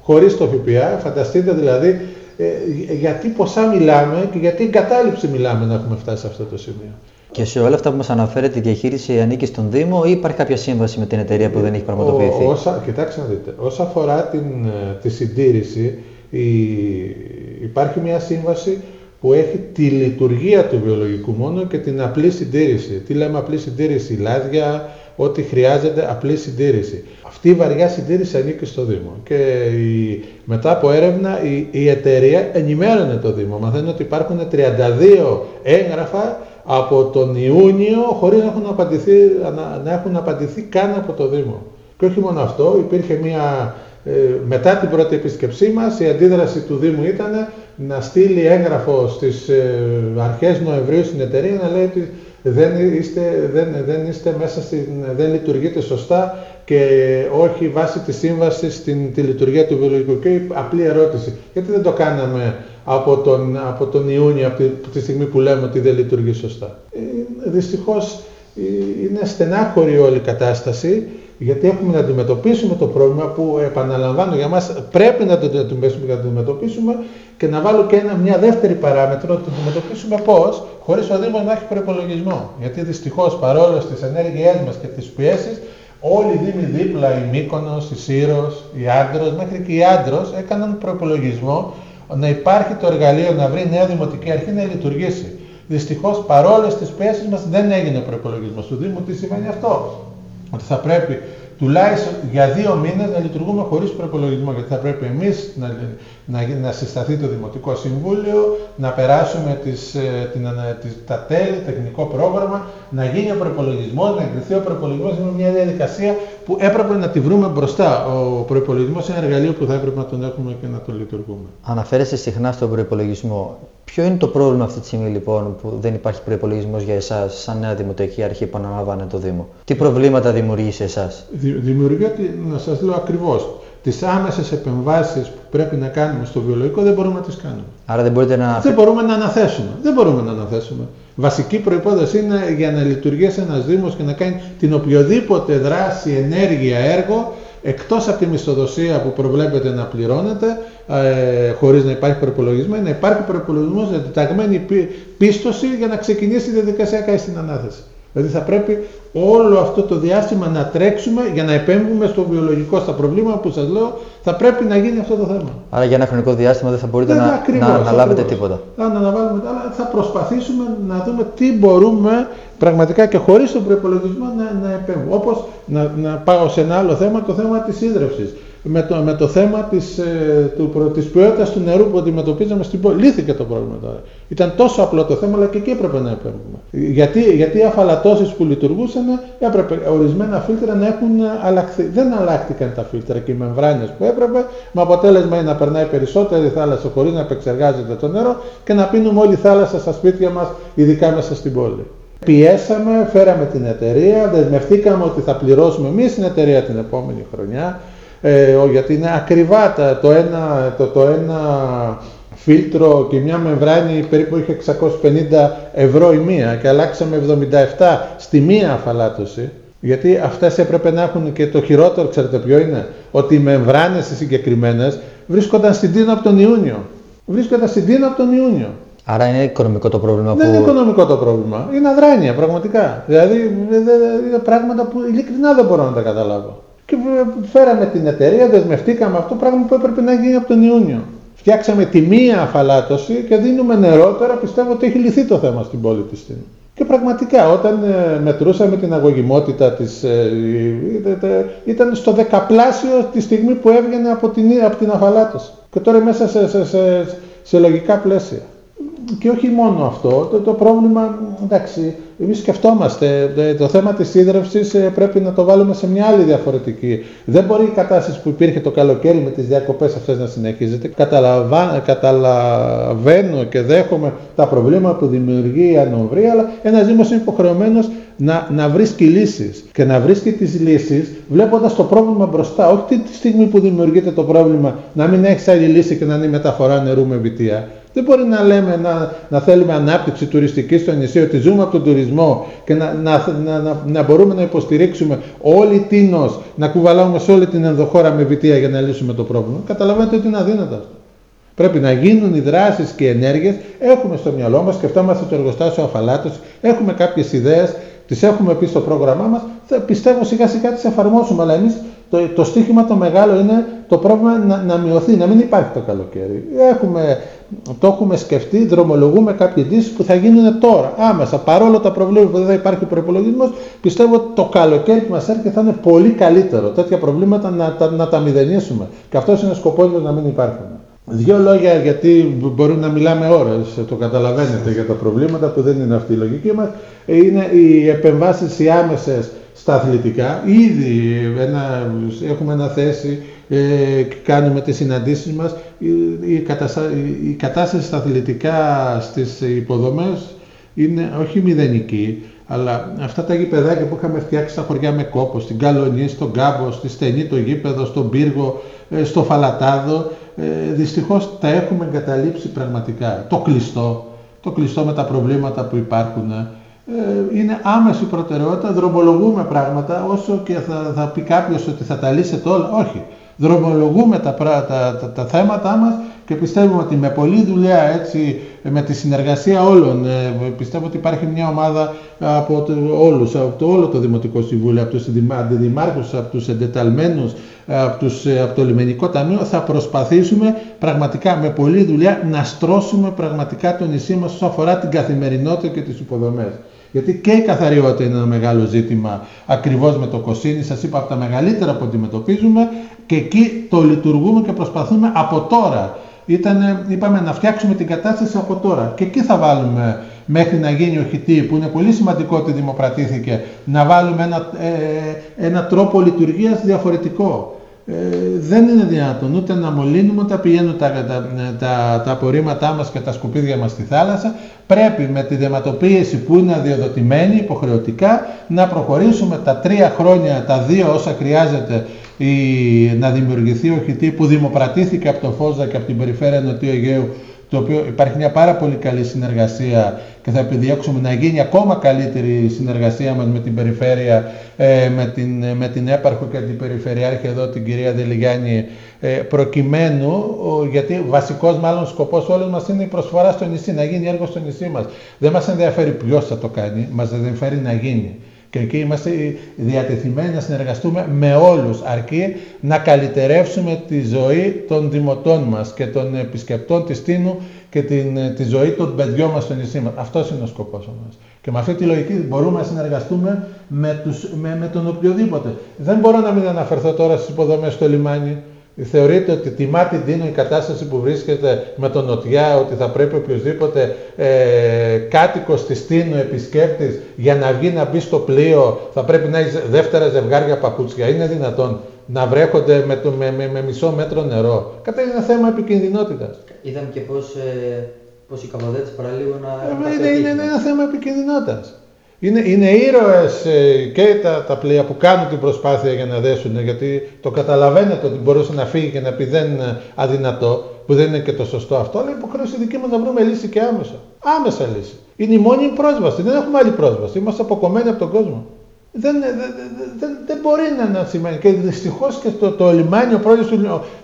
Χωρίς το ΦΠΑ, φανταστείτε δηλαδή ε, γιατί ποσά μιλάμε και γιατί εγκατάλειψη μιλάμε να έχουμε φτάσει σε αυτό το σημείο. Και σε όλα αυτά που μας αναφέρετε, η διαχείριση ανήκει στον Δήμο ή υπάρχει κάποια σύμβαση με την εταιρεία που δεν έχει πραγματοποιηθεί; όσα, κοιτάξτε να δείτε, όσον αφορά την, ε, τη συντήρηση, η, υπάρχει μια σύμβαση που έχει τη λειτουργία του βιολογικού μόνο και την απλή συντήρηση. Τι λέμε απλή συντήρηση, λάδια, ό,τι χρειάζεται απλή συντήρηση. Αυτή η βαριά συντήρηση ανήκει στο Δήμο. Και η, μετά από έρευνα η, η εταιρεία ενημέρωνε το Δήμο. Μαθαίνει ότι υπάρχουν 32 έγγραφα από τον Ιούνιο χωρίς να έχουν απαντηθεί, να, να έχουν απαντηθεί καν από το Δήμο. Και όχι μόνο αυτό, υπήρχε μια ε, μετά την πρώτη επίσκεψή μας η αντίδραση του Δήμου ήταν να στείλει έγγραφο στις ε, αρχές Νοεμβρίου στην εταιρεία να λέει ότι δεν είστε, δεν, δεν είστε μέσα στην, δεν λειτουργείτε σωστά και όχι βάσει της σύμβασης στην τη λειτουργία του βιολογικού. Και απλή ερώτηση, γιατί δεν το κάναμε από τον, από τον Ιούνιο, από τη, στιγμή που λέμε ότι δεν λειτουργεί σωστά; Ε, δυστυχώς ε, είναι στενάχωρη όλη η κατάσταση γιατί έχουμε να αντιμετωπίσουμε το πρόβλημα που επαναλαμβάνω για μας πρέπει να το αντιμετωπίσουμε και να το αντιμετωπίσουμε και να βάλω και ένα, μια δεύτερη παράμετρο να το αντιμετωπίσουμε πώς, χωρίς ο Δήμος να έχει προπολογισμό. Γιατί δυστυχώς παρόλο στις ενέργειές μας και τις πιέσεις όλοι οι Δήμοι δίπλα, η Μύκονος, η Σύρος, η Άντρος, μέχρι και η Άντρος έκαναν προπολογισμό να υπάρχει το εργαλείο να βρει νέα δημοτική αρχή να λειτουργήσει. Δυστυχώς παρόλες τις πιέσεις μας δεν έγινε ο προπολογισμός του Δήμου. Τι σημαίνει αυτό; Ότι θα πρέπει τουλάχιστον για δύο μήνες να λειτουργούμε χωρίς προπολογισμό, γιατί θα πρέπει εμείς να, να, να συσταθεί το Δημοτικό Συμβούλιο, να περάσουμε τις, ε, την, τις, τα τέλη, τεχνικό πρόγραμμα, να γίνει ο προπολογισμό, να εγκριθεί ο προπολογισμό. Είναι μια διαδικασία που έπρεπε να τη βρούμε μπροστά. Ο προπολογισμό είναι ένα εργαλείο που θα έπρεπε να τον έχουμε και να τον λειτουργούμε. Αναφέρεστε συχνά στον προπολογισμό. Ποιο είναι το πρόβλημα αυτή τη στιγμή λοιπόν που δεν υπάρχει προπολογισμό για εσάς, σαν νέα δημοτική αρχή που αναλαμβάνε το Δήμο; Τι προβλήματα δημιουργεί σε εσάς, Δημιουργεί, να σας λέω ακριβώς, τις άμεσες επεμβάσεις που πρέπει να κάνουμε στο βιολογικό δεν μπορούμε να τις κάνουμε. Άρα δεν μπορείτε να. Δεν μπορούμε να αναθέσουμε. Δεν μπορούμε να αναθέσουμε. Βασική προπόθεση είναι για να λειτουργήσει ένας Δήμος και να κάνει την οποιοδήποτε δράση, ενέργεια, έργο εκτός από τη μισθοδοσία που προβλέπεται να πληρώνεται ε, χωρίς να υπάρχει προπολογισμό, να υπάρχει προπολογισμός, διταγμένη πίστοση για να ξεκινήσει η διαδικασία κάτι στην ανάθεση. Δηλαδή θα πρέπει όλο αυτό το διάστημα να τρέξουμε για να επέμβουμε στο βιολογικό, στα προβλήματα που σας λέω, θα πρέπει να γίνει αυτό το θέμα. Άρα για ένα χρονικό διάστημα δεν θα μπορείτε να, ακριβώς, να αναλάβετε ακριβώς. τίποτα. Αν αναβάλουμε, αλλά θα προσπαθήσουμε να δούμε τι μπορούμε πραγματικά και χωρίς τον προπολογισμό να, να επέμβουμε. Όπως να, να πάω σε ένα άλλο θέμα, το θέμα της ίδρυυσης με το, με το θέμα της, ε, του, της ποιότητας του νερού που αντιμετωπίζαμε στην πόλη. Λύθηκε το πρόβλημα τώρα. Ήταν τόσο απλό το θέμα, αλλά και εκεί έπρεπε να επέμβουμε. Γιατί, γιατί οι αφαλατώσεις που λειτουργούσαν έπρεπε ορισμένα φίλτρα να έχουν αλλάχθει. Δεν αλλάχτηκαν τα φίλτρα και οι μεμβράνες που έπρεπε, με αποτέλεσμα είναι να περνάει περισσότερη θάλασσα χωρίς να επεξεργάζεται το νερό και να πίνουμε όλη η θάλασσα στα σπίτια μας, ειδικά μέσα στην πόλη. Πιέσαμε, φέραμε την εταιρεία, δεσμευτήκαμε ότι θα πληρώσουμε εμείς την εταιρεία την επόμενη χρονιά ε, γιατί είναι ακριβά το ένα, το, το ένα φίλτρο και μια μεμβράνη περίπου είχε 650 ευρώ η μία και αλλάξαμε 77 στη μία αφαλάτωση. Γιατί αυτές έπρεπε να έχουν και το χειρότερο, ξέρετε ποιο είναι, ότι οι μεμβράνες οι συγκεκριμένες βρίσκονταν στην Τίνο από τον Ιούνιο. Βρίσκονταν στην Τίνο από τον Ιούνιο. Άρα είναι οικονομικό το πρόβλημα Δεν είναι οικονομικό το πρόβλημα. Είναι αδράνεια πραγματικά. Δηλαδή είναι πράγματα που ειλικρινά δεν μπορώ να τα καταλάβω. Και φέραμε την εταιρεία, δεσμευτήκαμε αυτό πράγμα που έπρεπε να γίνει από τον Ιούνιο. Φτιάξαμε τη μία αφαλάτωση και δίνουμε νερό. Τώρα πιστεύω ότι έχει λυθεί το θέμα στην πόλη της Και πραγματικά όταν ε, μετρούσαμε την αγωγημότητα της, ε, ήταν στο δεκαπλάσιο τη στιγμή που έβγαινε από την, από την αφαλάτωση. Και τώρα μέσα σε, σε, σε, σε λογικά πλαίσια και όχι μόνο αυτό, το, το πρόβλημα, εντάξει, εμείς σκεφτόμαστε, το θέμα της ίδρυυσης ε, πρέπει να το βάλουμε σε μια άλλη διαφορετική. Δεν μπορεί η κατάσταση που υπήρχε το καλοκαίρι με τις διακοπές αυτές να συνεχίζεται. Καταλαβαίνω και δέχομαι τα προβλήματα που δημιουργεί η ανομβρία, αλλά ένας Δήμος είναι υποχρεωμένος να, να βρίσκει λύσεις και να βρίσκει τις λύσεις βλέποντας το πρόβλημα μπροστά. Όχι τη στιγμή που δημιουργείται το πρόβλημα να μην έχει άλλη λύση και να είναι η μεταφορά νερού με βιτία. Δεν μπορεί να λέμε να, να θέλουμε ανάπτυξη τουριστική στο νησί, ότι ζούμε από τον τουρισμό και να, να, να, να μπορούμε να υποστηρίξουμε όλη τίνος, να κουβαλάμε σε όλη την ενδοχώρα με βιτία για να λύσουμε το πρόβλημα. Καταλαβαίνετε ότι είναι αδύνατο αυτό. Πρέπει να γίνουν οι δράσεις και οι ενέργειες. Έχουμε στο μυαλό μας, σκεφτόμαστε το εργοστάσιο αφαλάτωση, έχουμε κάποιες ιδέες, τις έχουμε πει στο πρόγραμμά μας. Πιστεύω σιγά σιγά τις εφαρμόσουμε, αλλά εμείς το, το στίχημα το μεγάλο είναι το πρόβλημα να, να μειωθεί, να μην υπάρχει το καλοκαίρι. Έχουμε, το έχουμε σκεφτεί, δρομολογούμε κάποιοι λύσει που θα γίνουν τώρα, άμεσα. Παρόλο τα προβλήματα που δεν θα υπάρχει προπολογισμός, πιστεύω ότι το καλοκαίρι που μας έρχεται θα είναι πολύ καλύτερο. Τέτοια προβλήματα να, τα, να τα μηδενίσουμε. Και αυτός είναι ο σκοπός να μην υπάρχουν. Δύο λόγια γιατί μπορούμε να μιλάμε ώρες, το καταλαβαίνετε για τα προβλήματα που δεν είναι αυτή η λογική μας. Είναι οι επεμβάσεις οι άμεσες στα αθλητικά. Ήδη ένα, έχουμε ένα θέση ε, κάνουμε τις συναντήσεις μας. Η, η, κατάσταση στα αθλητικά στις υποδομές είναι όχι μηδενική, αλλά αυτά τα γήπεδάκια που είχαμε φτιάξει στα χωριά με κόπο, στην Καλονή, στον Κάμπο, στη Στενή το γήπεδο, στον Πύργο, ε, στο Φαλατάδο, ε, δυστυχώς τα έχουμε εγκαταλείψει πραγματικά. Το κλειστό, το κλειστό με τα προβλήματα που υπάρχουν, ε, είναι άμεση προτεραιότητα, δρομολογούμε πράγματα, όσο και θα, θα πει κάποιος ότι θα τα λύσετε όλα, όχι. Δρομολογούμε τα, τα, τα, τα θέματά μας και πιστεύουμε ότι με πολλή δουλειά έτσι, με τη συνεργασία όλων, ε, πιστεύω ότι υπάρχει μια ομάδα από το, όλους, από το όλο το Δημοτικό Συμβούλιο, από τους αντιδημάρχους, από τους εντεταλμένους, από, τους, ε, από το Λιμενικό Ταμείο, θα προσπαθήσουμε πραγματικά με πολλή δουλειά να στρώσουμε πραγματικά το νησί μας όσον αφορά την καθημερινότητα και τις υποδομές. Γιατί και η καθαριότητα είναι ένα μεγάλο ζήτημα ακριβώς με το κοσίνι, σας είπα από τα μεγαλύτερα που αντιμετωπίζουμε και εκεί το λειτουργούμε και προσπαθούμε από τώρα. Ήτανε, είπαμε να φτιάξουμε την κατάσταση από τώρα και εκεί θα βάλουμε μέχρι να γίνει ο χιτή που είναι πολύ σημαντικό ότι δημοπρατήθηκε να βάλουμε ένα, ε, ένα τρόπο λειτουργίας διαφορετικό. Ε, δεν είναι δυνατόν ούτε να μολύνουμε ούτε να πηγαίνουν τα, τα, τα, τα απορρίμματά μας και τα σκουπίδια μας στη θάλασσα. Πρέπει με τη δεματοποίηση που είναι αδειοδοτημένη υποχρεωτικά να προχωρήσουμε τα τρία χρόνια, τα δύο όσα χρειάζεται η, να δημιουργηθεί ο χιτή που δημοπρατήθηκε από το Φόζα και από την περιφέρεια Νοτιού Αιγαίου το οποίο υπάρχει μια πάρα πολύ καλή συνεργασία και θα επιδιώξουμε να γίνει ακόμα καλύτερη συνεργασία μας με την περιφέρεια, ε, με την, με την έπαρχο και την περιφερειάρχη εδώ την κυρία Δελιγιάννη ε, προκειμένου, γιατί βασικός μάλλον σκοπός όλων μας είναι η προσφορά στο νησί, να γίνει έργο στο νησί μας. Δεν μας ενδιαφέρει ποιος θα το κάνει, μας ενδιαφέρει να γίνει. Και εκεί είμαστε διατεθειμένοι να συνεργαστούμε με όλους, αρκεί να καλυτερεύσουμε τη ζωή των δημοτών μας και των επισκεπτών της Τίνου και την, τη ζωή των παιδιών μας στο νησί μας. Αυτός είναι ο σκοπός μας. Και με αυτή τη λογική μπορούμε να συνεργαστούμε με, τους, με, με τον οποιοδήποτε. Δεν μπορώ να μην αναφερθώ τώρα στις υποδομές στο λιμάνι. Θεωρείτε ότι τιμά την Τίνο η κατάσταση που βρίσκεται με τον Νοτιά, ότι θα πρέπει οποιοδήποτε ε, κάτοικος της Τίνου επισκέπτης για να βγει να μπει στο πλοίο θα πρέπει να έχει δεύτερα ζευγάρια παπούτσια. Είναι δυνατόν να βρέχονται με, το, με, με, με μισό μέτρο νερό; Κατά είναι θέμα επικινδυνότητας. Είδαμε και πώς, ε, πώς οι καπαδέτες παραλίγο να... Ε, είναι, είναι, είναι ένα θέμα επικινδυνότητας. Είναι, είναι ήρωες ε, και τα, τα πλοία που κάνουν την προσπάθεια για να δέσουν, γιατί το καταλαβαίνετε ότι μπορούσε να φύγει και να πει δεν είναι αδυνατό, που δεν είναι και το σωστό αυτό, αλλά υποχρέωση δική μας να βρούμε λύση και άμεσα. Άμεσα λύση. Είναι η μόνη πρόσβαση, δεν έχουμε άλλη πρόσβαση, είμαστε αποκομμένοι από τον κόσμο δεν, δεν, δεν μπορεί να, να σημαίνει. Και δυστυχώς και το, το λιμάνι, ο πρόεδρος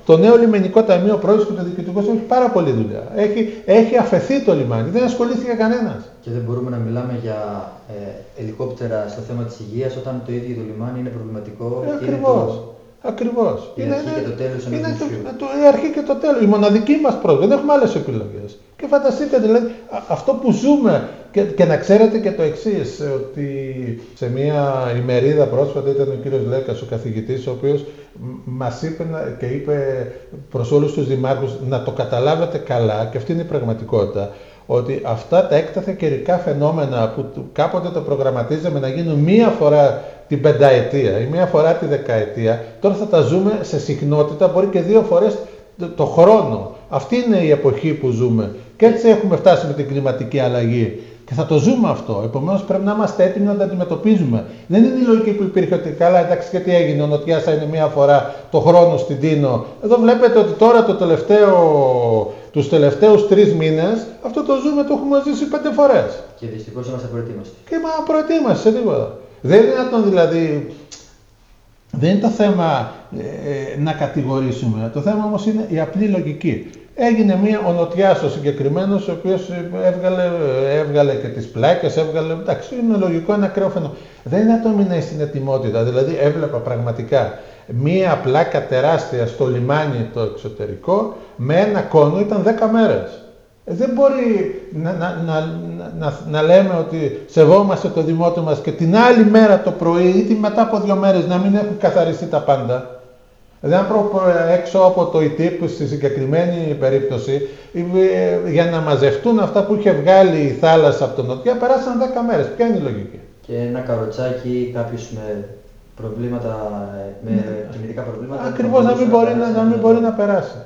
το νέο λιμενικό ταμείο, ο πρόεδρος του διοικητικού έχει πάρα πολλή δουλειά. Έχει, έχει αφαιθεί το λιμάνι, δεν ασχολήθηκε κανένας. Και δεν μπορούμε να μιλάμε για ε, ελικόπτερα στο θέμα της υγείας όταν το ίδιο το λιμάνι είναι προβληματικό. Ε, Ακριβώς. Ακριβώς. Η είναι, αρχή και το τέλος είναι το, το, η αρχή και το τέλος. Η μοναδική μας πρόβλημα. Δεν έχουμε άλλες επιλογές. Και φανταστείτε δηλαδή αυτό που ζούμε και, και να ξέρετε και το εξής, ότι σε μια ημερίδα πρόσφατα ήταν ο κύριος Λέκας, ο καθηγητής, ο οποίος μας είπε και είπε προς όλους τους δημάρχους να το καταλάβετε καλά, και αυτή είναι η πραγματικότητα, ότι αυτά τα έκταθε καιρικά φαινόμενα που κάποτε το προγραμματίζαμε να γίνουν μία φορά την πενταετία ή μία φορά τη δεκαετία, τώρα θα τα ζούμε σε συχνότητα, μπορεί και δύο φορές το χρόνο. Αυτή είναι η εποχή που ζούμε. Και έτσι έχουμε φτάσει με την κλιματική αλλαγή. Και θα το ζούμε αυτό. Επομένως πρέπει να είμαστε έτοιμοι να τα αντιμετωπίζουμε. Δεν είναι η λογική που υπήρχε ότι καλά, εντάξει, και τι έγινε, ο Νοτιάς θα είναι μία φορά το χρόνο στην Τίνο. Εδώ βλέπετε ότι τώρα το τελευταίο, τους τελευταίους τρεις μήνες αυτό το ζούμε, το έχουμε ζήσει πέντε φορές. Και δυστυχώς είμαστε προετοίμαστοι. Και μα προετοίμαστε σε τίποτα. Δεν είναι δυνατόν δηλαδή δεν είναι το θέμα ε, να κατηγορήσουμε. Το θέμα όμως είναι η απλή λογική. Έγινε μια, ο Νοτιάς ο συγκεκριμένος, ο οποίος έβγαλε, έβγαλε και τις πλάκες, έβγαλε, εντάξει, είναι λογικό ένα ακραίο φαινόμενο. Δεν είναι το μήνα στην ετοιμότητα, δηλαδή έβλεπα πραγματικά μία πλάκα τεράστια στο λιμάνι το εξωτερικό με ένα κόνο ήταν 10 μέρες. Ε, δεν μπορεί να, να, να, να, λέμε ότι σεβόμαστε το δημότιο μας και την άλλη μέρα το πρωί ή μετά από δύο μέρες να μην έχουν καθαριστεί τα πάντα. Δεν έξω από το ΙΤΙΠ στη συγκεκριμένη περίπτωση ε, για να μαζευτούν αυτά που είχε βγάλει η θάλασσα από τον Νοτιά περάσαν 10 μέρες. Ποια είναι η λογική; Και ένα καροτσάκι κάποιος με προβλήματα, με ναι. κινητικά προβλήματα. Ακριβώς να μην, μπορεί να, να μην μπορεί να περάσει.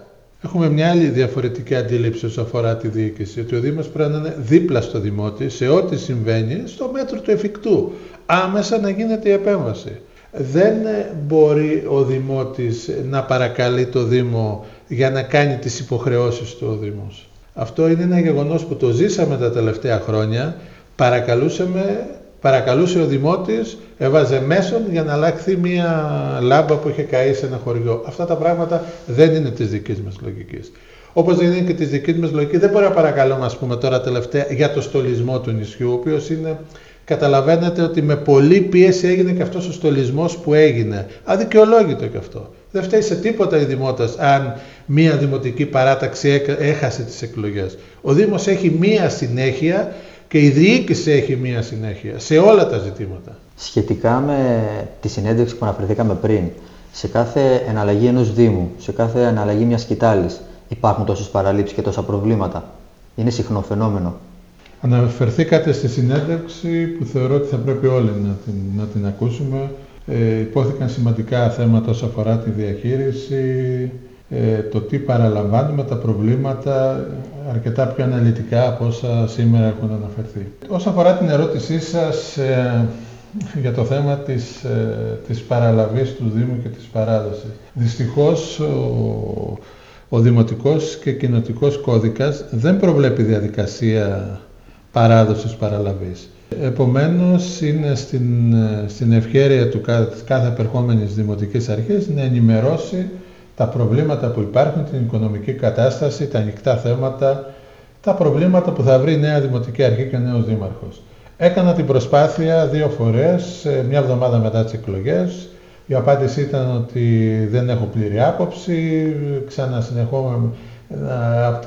Έχουμε μια άλλη διαφορετική αντίληψη όσον αφορά τη διοίκηση, ότι ο Δήμος πρέπει να είναι δίπλα στο Δημότη σε ό,τι συμβαίνει στο μέτρο του εφικτού. Άμεσα να γίνεται η επέμβαση δεν μπορεί ο Δημότης να παρακαλεί το Δήμο για να κάνει τις υποχρεώσεις του ο Δήμος. Αυτό είναι ένα γεγονός που το ζήσαμε τα τελευταία χρόνια. Παρακαλούσαμε, παρακαλούσε ο Δημότης, έβαζε μέσον για να αλλάξει μια λάμπα που είχε καεί σε ένα χωριό. Αυτά τα πράγματα δεν είναι της δικής μας λογικής. Όπως δεν είναι και της δικής μας λογικής, δεν μπορεί να παρακαλώ, ας πούμε τώρα τελευταία, για το στολισμό του νησιού, ο οποίος είναι καταλαβαίνετε ότι με πολλή πίεση έγινε και αυτός ο στολισμός που έγινε. Αδικαιολόγητο και αυτό. Δεν φταίει σε τίποτα η Δημότας αν μία δημοτική παράταξη έχασε τις εκλογές. Ο Δήμος έχει μία συνέχεια και η διοίκηση έχει μία συνέχεια σε όλα τα ζητήματα. Σχετικά με τη συνέντευξη που αναφερθήκαμε πριν, σε κάθε εναλλαγή ενός Δήμου, σε κάθε εναλλαγή μιας κοιτάλης, υπάρχουν τόσες παραλήψεις και τόσα προβλήματα. Είναι συχνό φαινόμενο. Αναφερθήκατε στη συνέντευξη που θεωρώ ότι θα πρέπει όλοι να την, να την ακούσουμε. Ε, υπόθηκαν σημαντικά θέματα όσον αφορά τη διαχείριση, ε, το τι παραλαμβάνουμε, τα προβλήματα, αρκετά πιο αναλυτικά από όσα σήμερα έχουν αναφερθεί. Όσον αφορά την ερώτησή σας ε, για το θέμα της, ε, της παραλαβής του Δήμου και της παράδοσης. Δυστυχώς ο, ο Δημοτικός και Κοινοτικός Κώδικας δεν προβλέπει διαδικασία παράδοσης παραλαβής. Επομένως, είναι στην, στην ευχαίρεια του κάθε, κάθε επερχόμενης δημοτικής αρχής να ενημερώσει τα προβλήματα που υπάρχουν, την οικονομική κατάσταση, τα ανοιχτά θέματα, τα προβλήματα που θα βρει η νέα δημοτική αρχή και ο νέος δήμαρχος. Έκανα την προσπάθεια δύο φορές, μια εβδομάδα μετά τις εκλογές. Η απάντηση ήταν ότι δεν έχω πλήρη άποψη, ξανασυνεχόμαι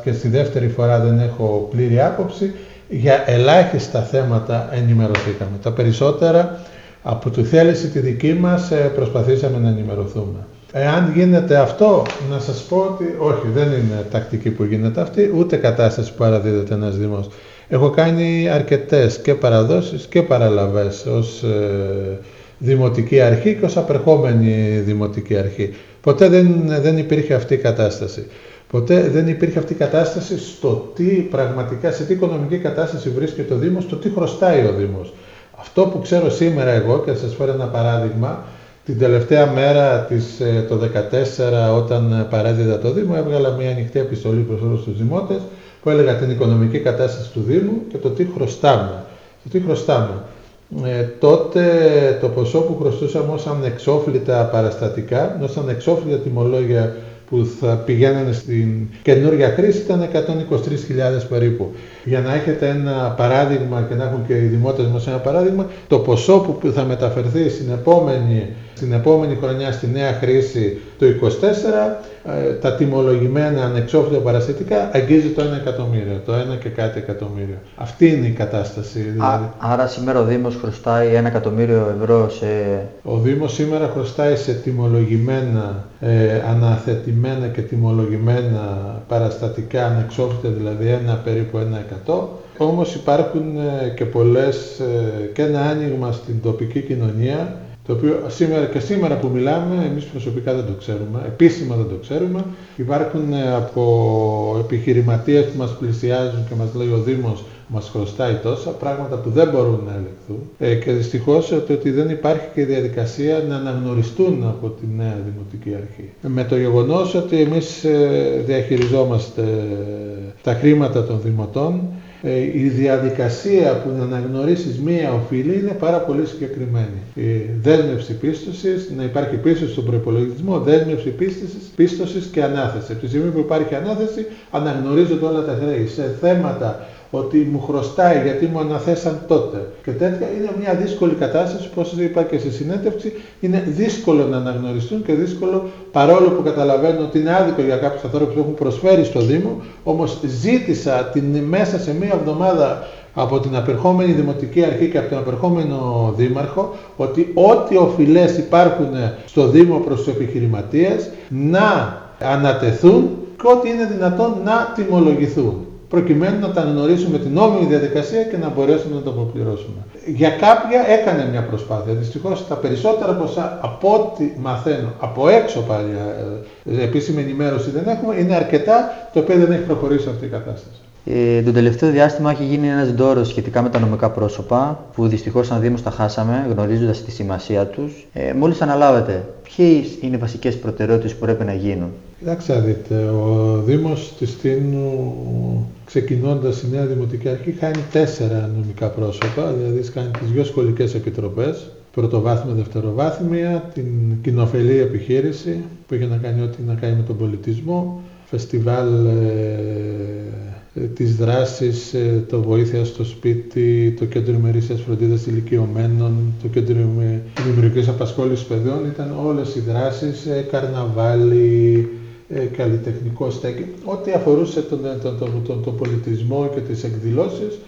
και στη δεύτερη φορά δεν έχω πλήρη άποψη για ελάχιστα θέματα ενημερωθήκαμε. Τα περισσότερα από τη θέληση τη δική μας ε, προσπαθήσαμε να ενημερωθούμε. Εάν γίνεται αυτό, να σας πω ότι όχι, δεν είναι τακτική που γίνεται αυτή, ούτε κατάσταση που παραδίδεται ένας Δήμος. Έχω κάνει αρκετές και παραδόσεις και παραλαβές ως ε, δημοτική αρχή και ως απερχόμενη δημοτική αρχή. Ποτέ δεν, δεν υπήρχε αυτή η κατάσταση. Ποτέ δεν υπήρχε αυτή η κατάσταση στο τι πραγματικά, σε τι οικονομική κατάσταση βρίσκεται ο Δήμος, το τι χρωστάει ο Δήμος. Αυτό που ξέρω σήμερα εγώ, και θα σας φέρω ένα παράδειγμα, την τελευταία μέρα της, ε, το 2014 όταν παρέδιδα το Δήμο έβγαλα μια ανοιχτή επιστολή προς όλους τους Δημότες που έλεγα την οικονομική κατάσταση του Δήμου και το τι χρωστάμε. Το τι χρωστάμε. Ε, τότε το ποσό που χρωστούσαμε ως ανεξόφλητα παραστατικά, ως ανεξόφλητα τιμολόγια που θα πηγαίνανε στην καινούργια χρήση ήταν 123.000 περίπου. Για να έχετε ένα παράδειγμα και να έχουν και οι δημότες μας ένα παράδειγμα, το ποσό που θα μεταφερθεί στην επόμενη, στην επόμενη χρονιά στη νέα χρήση το 24 ε, τα τιμολογημένα ανεξόφλητα παραστατικά αγγίζει το 1 εκατομμύριο, το 1 και κάτι εκατομμύριο. Αυτή είναι η κατάσταση. Δηλαδή. άρα σήμερα ο Δήμος χρωστάει 1 εκατομμύριο ευρώ σε... Ο Δήμος σήμερα χρωστάει σε τιμολογημένα, ε, αναθετημένα και τιμολογημένα παραστατικά ανεξόφλητα, δηλαδή ένα περίπου 1 εκατό. Όμως υπάρχουν ε, και πολλές ε, και ένα άνοιγμα στην τοπική κοινωνία το οποίο σήμερα και σήμερα που μιλάμε, εμείς προσωπικά δεν το ξέρουμε, επίσημα δεν το ξέρουμε. Υπάρχουν ε, από επιχειρηματίες που μας πλησιάζουν και μας λέει ο Δήμος μας χρωστάει τόσα, πράγματα που δεν μπορούν να ελεγχθούν. Ε, και δυστυχώς ότι δεν υπάρχει και διαδικασία να αναγνωριστούν από τη νέα Δημοτική Αρχή. Με το γεγονός ότι εμείς ε, διαχειριζόμαστε τα χρήματα των Δημοτών, ε, η διαδικασία που να αναγνωρίσεις μία οφείλη είναι πάρα πολύ συγκεκριμένη. Η δέσμευση πίστοσης, να υπάρχει πίστοση στον προπολογισμό, δέσμευση πίστοσης, πίστοσης και ανάθεση. Από τη στιγμή που υπάρχει ανάθεση, αναγνωρίζονται όλα τα χρέη. Σε θέματα ότι μου χρωστάει γιατί μου αναθέσαν τότε. Και τέτοια είναι μια δύσκολη κατάσταση που όπως είπα και στη συνέντευξη είναι δύσκολο να αναγνωριστούν και δύσκολο παρόλο που καταλαβαίνω ότι είναι άδικο για κάποιους ανθρώπους που έχουν προσφέρει στο Δήμο όμως ζήτησα την, μέσα σε μία εβδομάδα από την απερχόμενη Δημοτική Αρχή και από τον απερχόμενο Δήμαρχο ότι ό,τι οφειλές υπάρχουν στο Δήμο προς τους επιχειρηματίες να ανατεθούν και ό,τι είναι δυνατόν να τιμολογηθούν προκειμένου να τα αναγνωρίσουμε την νόμιμη διαδικασία και να μπορέσουμε να το αποπληρώσουμε. Για κάποια έκανε μια προσπάθεια. Δυστυχώς τα περισσότερα ποσά από ό,τι μαθαίνω από έξω πάλι ε, επίσημη ενημέρωση δεν έχουμε, είναι αρκετά το οποίο δεν έχει προχωρήσει αυτή η κατάσταση. Ε, το τελευταίο διάστημα έχει γίνει ένας ντόρος σχετικά με τα νομικά πρόσωπα, που δυστυχώς σαν Δήμος τα χάσαμε, γνωρίζοντας τη σημασία τους. Ε, μόλις αναλάβετε, ποιες είναι οι βασικές προτεραιότητες που πρέπει να γίνουν; Κοιτάξτε, δείτε, ο Δήμος της Τίνου, ξεκινώντας η νέα Δημοτική Αρχή, κάνει τέσσερα νομικά πρόσωπα, δηλαδή κάνει τις δύο σχολικές επιτροπές, πρωτοβάθμια, δευτεροβάθμια, την κοινοφελή επιχείρηση που είχε να κάνει ό,τι να κάνει με τον πολιτισμό, φεστιβάλ ε, ε, τις δράσεις, ε, το βοήθεια στο σπίτι, το κέντρο ημερήσιας φροντίδας ηλικιωμένων, το κέντρο δημιουργικής απασχόλησης παιδιών, ήταν όλες οι δράσεις, ε, καρναβάλι, καλλιτεχνικό στέκι, ό,τι αφορούσε τον, τον, τον, τον, πολιτισμό και τις εκδηλώσεις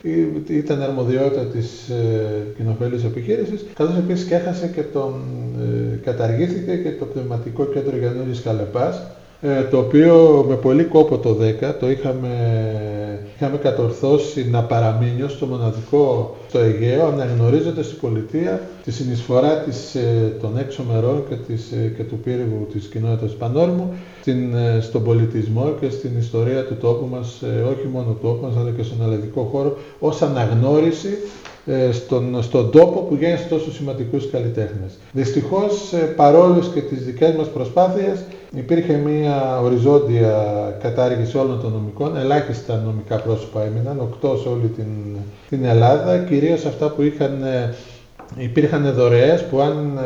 ήταν αρμοδιότητα της ε, κοινοφέλης επιχείρησης, καθώς επίσης και έχασε και τον, καταργήθηκε και το πνευματικό κέντρο Γιαννούλης Καλεπάς, ε, το οποίο με πολύ κόπο το 10 το είχαμε, είχαμε κατορθώσει να παραμείνει ως το μοναδικό στο Αιγαίο, αναγνωρίζοντας η πολιτεία τη συνεισφορά της, ε, των έξω μερών και, της, ε, και του πύργου της κοινότητας Πανόρμου στην, στον πολιτισμό και στην ιστορία του τόπου μας, όχι μόνο του τόπου μας αλλά και στον αλληλικό χώρο, ως αναγνώριση ε, στον, στον τόπο που γέννησε τόσο σημαντικούς καλλιτέχνες. Δυστυχώς, ε, παρόλες και τις δικές μας προσπάθειες, υπήρχε μια οριζόντια κατάργηση όλων των νομικών, ελάχιστα νομικά πρόσωπα έμειναν, οκτώ σε όλη την, την Ελλάδα, κυρίως αυτά που είχαν ε, υπήρχαν δωρεές που αν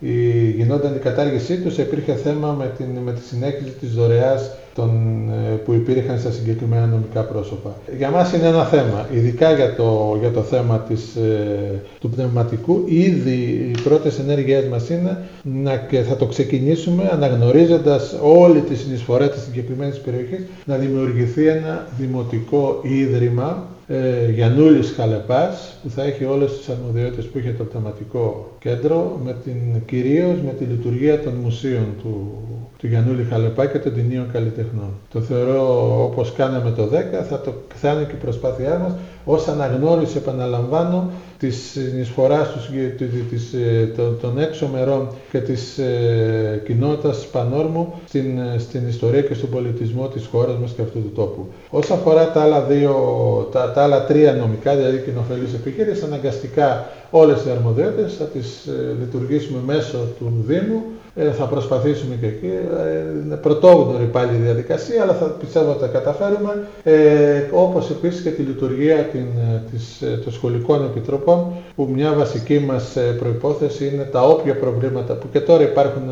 ε, γινόταν η κατάργησή τους υπήρχε θέμα με, την, με τη συνέχιση της δωρεάς των, ε, που υπήρχαν στα συγκεκριμένα νομικά πρόσωπα. Για μας είναι ένα θέμα, ειδικά για το, για το θέμα της, ε, του πνευματικού. Ήδη οι πρώτες ενέργειές μας είναι να, και θα το ξεκινήσουμε αναγνωρίζοντας όλη τη συνεισφορά της συγκεκριμένης περιοχής να δημιουργηθεί ένα δημοτικό ίδρυμα ε, Γιαννούλης Χαλεπάς που θα έχει όλες τις αρμοδιότητες που είχε το θεματικό κέντρο με την, κυρίως με τη λειτουργία των μουσείων του, του Γιαννούλη Χαλεπά και των ταινίων καλλιτεχνών. Το θεωρώ όπως κάναμε το 10 θα, το, θα είναι και η προσπάθειά μας ως αναγνώριση επαναλαμβάνω της συνεισφοράς της, ε, των έξω μερών και της ε, κοινότητας Πανόρμου στην, ε, στην ιστορία και στον πολιτισμό της χώρας μας και αυτού του τόπου. Όσον αφορά τα άλλα, δύο, τα, τα άλλα τρία νομικά, δηλαδή κοινοφελής επιχείρηση, αναγκαστικά όλες οι αρμοδιότητες θα τις λειτουργήσουμε μέσω του Δήμου ε, θα προσπαθήσουμε και εκεί. Ε, είναι πρωτόγνωρη πάλι η διαδικασία, αλλά θα πιστεύω ότι θα καταφέρουμε. Ε, όπως επίσης και τη λειτουργία την, ε, της, των σχολικών επιτροπών, που μια βασική μας προϋπόθεση είναι τα όποια προβλήματα, που και τώρα υπάρχουν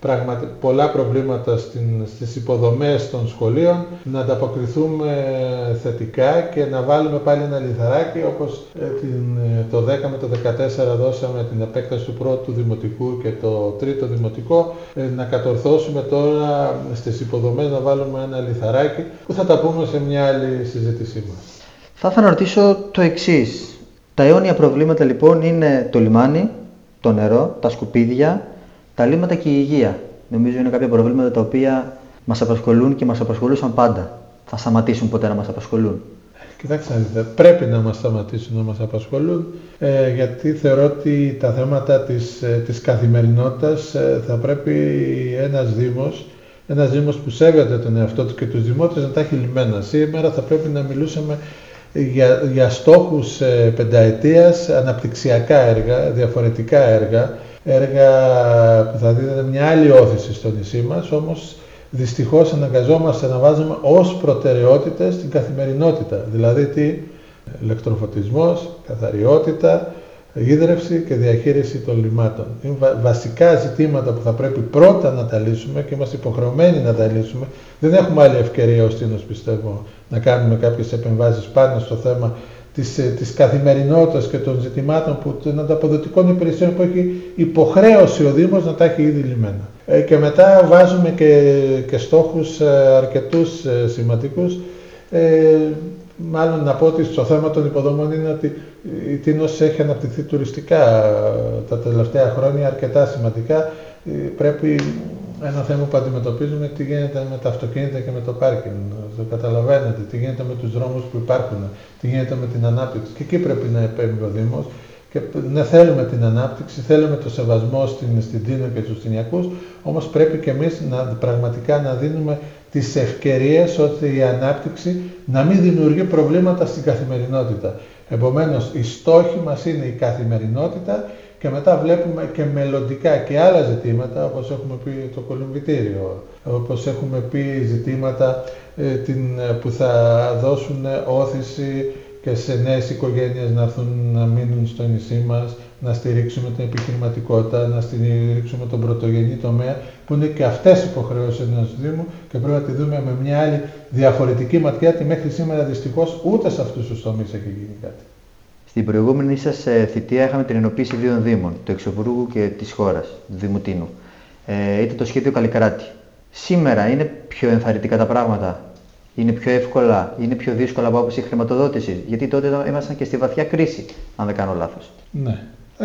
πραγματι, πολλά προβλήματα στην, στις υποδομές των σχολείων, να ανταποκριθούμε θετικά και να βάλουμε πάλι ένα λιθαράκι, όπως την, το 10 με το 14 δώσαμε την επέκταση του πρώτου δημοτικού και το τρίτο δημοτικού ε, να κατορθώσουμε τώρα στις υποδομές να βάλουμε ένα λιθαράκι που θα τα πούμε σε μια άλλη συζήτησή μας. Θα ήθελα να ρωτήσω το εξής. Τα αιώνια προβλήματα λοιπόν είναι το λιμάνι, το νερό, τα σκουπίδια, τα λίμματα και η υγεία. Νομίζω είναι κάποια προβλήματα τα οποία μας απασχολούν και μας απασχολούσαν πάντα. Θα σταματήσουν ποτέ να μας απασχολούν. Κοιτάξτε, πρέπει να μας σταματήσουν να μας απασχολούν, ε, γιατί θεωρώ ότι τα θέματα της, ε, της καθημερινότητας ε, θα πρέπει ένας Δήμος, ένας Δήμος που σέβεται τον εαυτό του και τους δημότες να τα έχει λυμμένα. Σήμερα θα πρέπει να μιλούσαμε για, για στόχους ε, πενταετίας, αναπτυξιακά έργα, διαφορετικά έργα, έργα που θα δίνουν μια άλλη όθηση στο νησί μας, όμως δυστυχώς αναγκαζόμαστε να βάζουμε ως προτεραιότητες την καθημερινότητα. Δηλαδή τι, ηλεκτροφωτισμός, καθαριότητα, ίδρυυση και διαχείριση των λιμάτων. Είναι βασικά ζητήματα που θα πρέπει πρώτα να τα λύσουμε και είμαστε υποχρεωμένοι να τα λύσουμε. Δεν έχουμε άλλη ευκαιρία ως τίνος πιστεύω να κάνουμε κάποιες επεμβάσεις πάνω στο θέμα της, ε, της καθημερινότητας και των ζητημάτων που, των ανταποδοτικών υπηρεσιών που έχει υποχρέωση ο Δήμος να τα έχει ήδη λυμμένα. Ε, και μετά βάζουμε και, και στόχους ε, αρκετούς σημαντικούς. Ε, μάλλον να πω ότι στο θέμα των υποδομών είναι ότι η Τίνος έχει αναπτυχθεί τουριστικά τα τελευταία χρόνια αρκετά σημαντικά. Πρέπει ένα θέμα που αντιμετωπίζουμε τι γίνεται με τα αυτοκίνητα και με το πάρκινγκ. Το καταλαβαίνετε, τι γίνεται με τους δρόμους που υπάρχουν, τι γίνεται με την ανάπτυξη. Και εκεί πρέπει να επέμβει ο Δήμος. Και ναι, θέλουμε την ανάπτυξη, θέλουμε το σεβασμό στην, στην Τίνο και στους Τινιακούς, όμως πρέπει και εμείς να, πραγματικά να δίνουμε τις ευκαιρίες ώστε η ανάπτυξη να μην δημιουργεί προβλήματα στην καθημερινότητα. Επομένως, οι στόχοι μας είναι η καθημερινότητα και μετά βλέπουμε και μελλοντικά και άλλα ζητήματα, όπως έχουμε πει το κολυμβητήριο, όπως έχουμε πει ζητήματα ε, την, που θα δώσουν όθηση και σε νέες οικογένειες να έρθουν να μείνουν στο νησί μας, να στηρίξουμε την επιχειρηματικότητα, να στηρίξουμε τον πρωτογενή τομέα, που είναι και αυτές υποχρεώσεις ενός Δήμου και πρέπει να τη δούμε με μια άλλη διαφορετική ματιά, ότι μέχρι σήμερα δυστυχώς ούτε σε αυτούς τους τομείς έχει γίνει κάτι. Στην προηγούμενη σας ε, θητεία είχαμε την ενοποίηση δύο Δήμων, του Εξοβούργου και της χώρας, του Δήμου Τίνου. Ε, ήταν το σχέδιο Καλικράτη. Σήμερα είναι πιο ενθαρρυντικά τα πράγματα; Είναι πιο εύκολα, είναι πιο δύσκολα από άποψη χρηματοδότησης; Γιατί τότε ήμασταν και στη βαθιά κρίση, αν δεν κάνω λάθος. Ναι.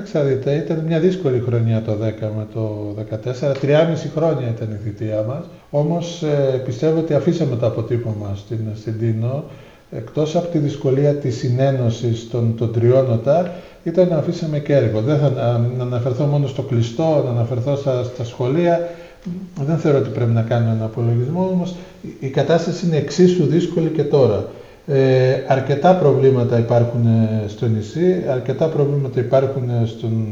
Θα δείτε, ήταν μια δύσκολη χρονιά το 10 με το 14. 3,5 χρόνια ήταν η θητεία μας. Όμως ε, πιστεύω ότι αφήσαμε το αποτύπωμα στην, στην Τίνο εκτός από τη δυσκολία της συνένωσης των, των τριών ΟΤΑ, ήταν να αφήσαμε και έργο. Δεν θα να αναφερθώ μόνο στο κλειστό, να αναφερθώ στα, στα σχολεία. Δεν θεωρώ ότι πρέπει να κάνω ένα απολογισμό, όμως η κατάσταση είναι εξίσου δύσκολη και τώρα. Ε, αρκετά προβλήματα υπάρχουν ε, στο νησί, αρκετά προβλήματα υπάρχουν ε, στον,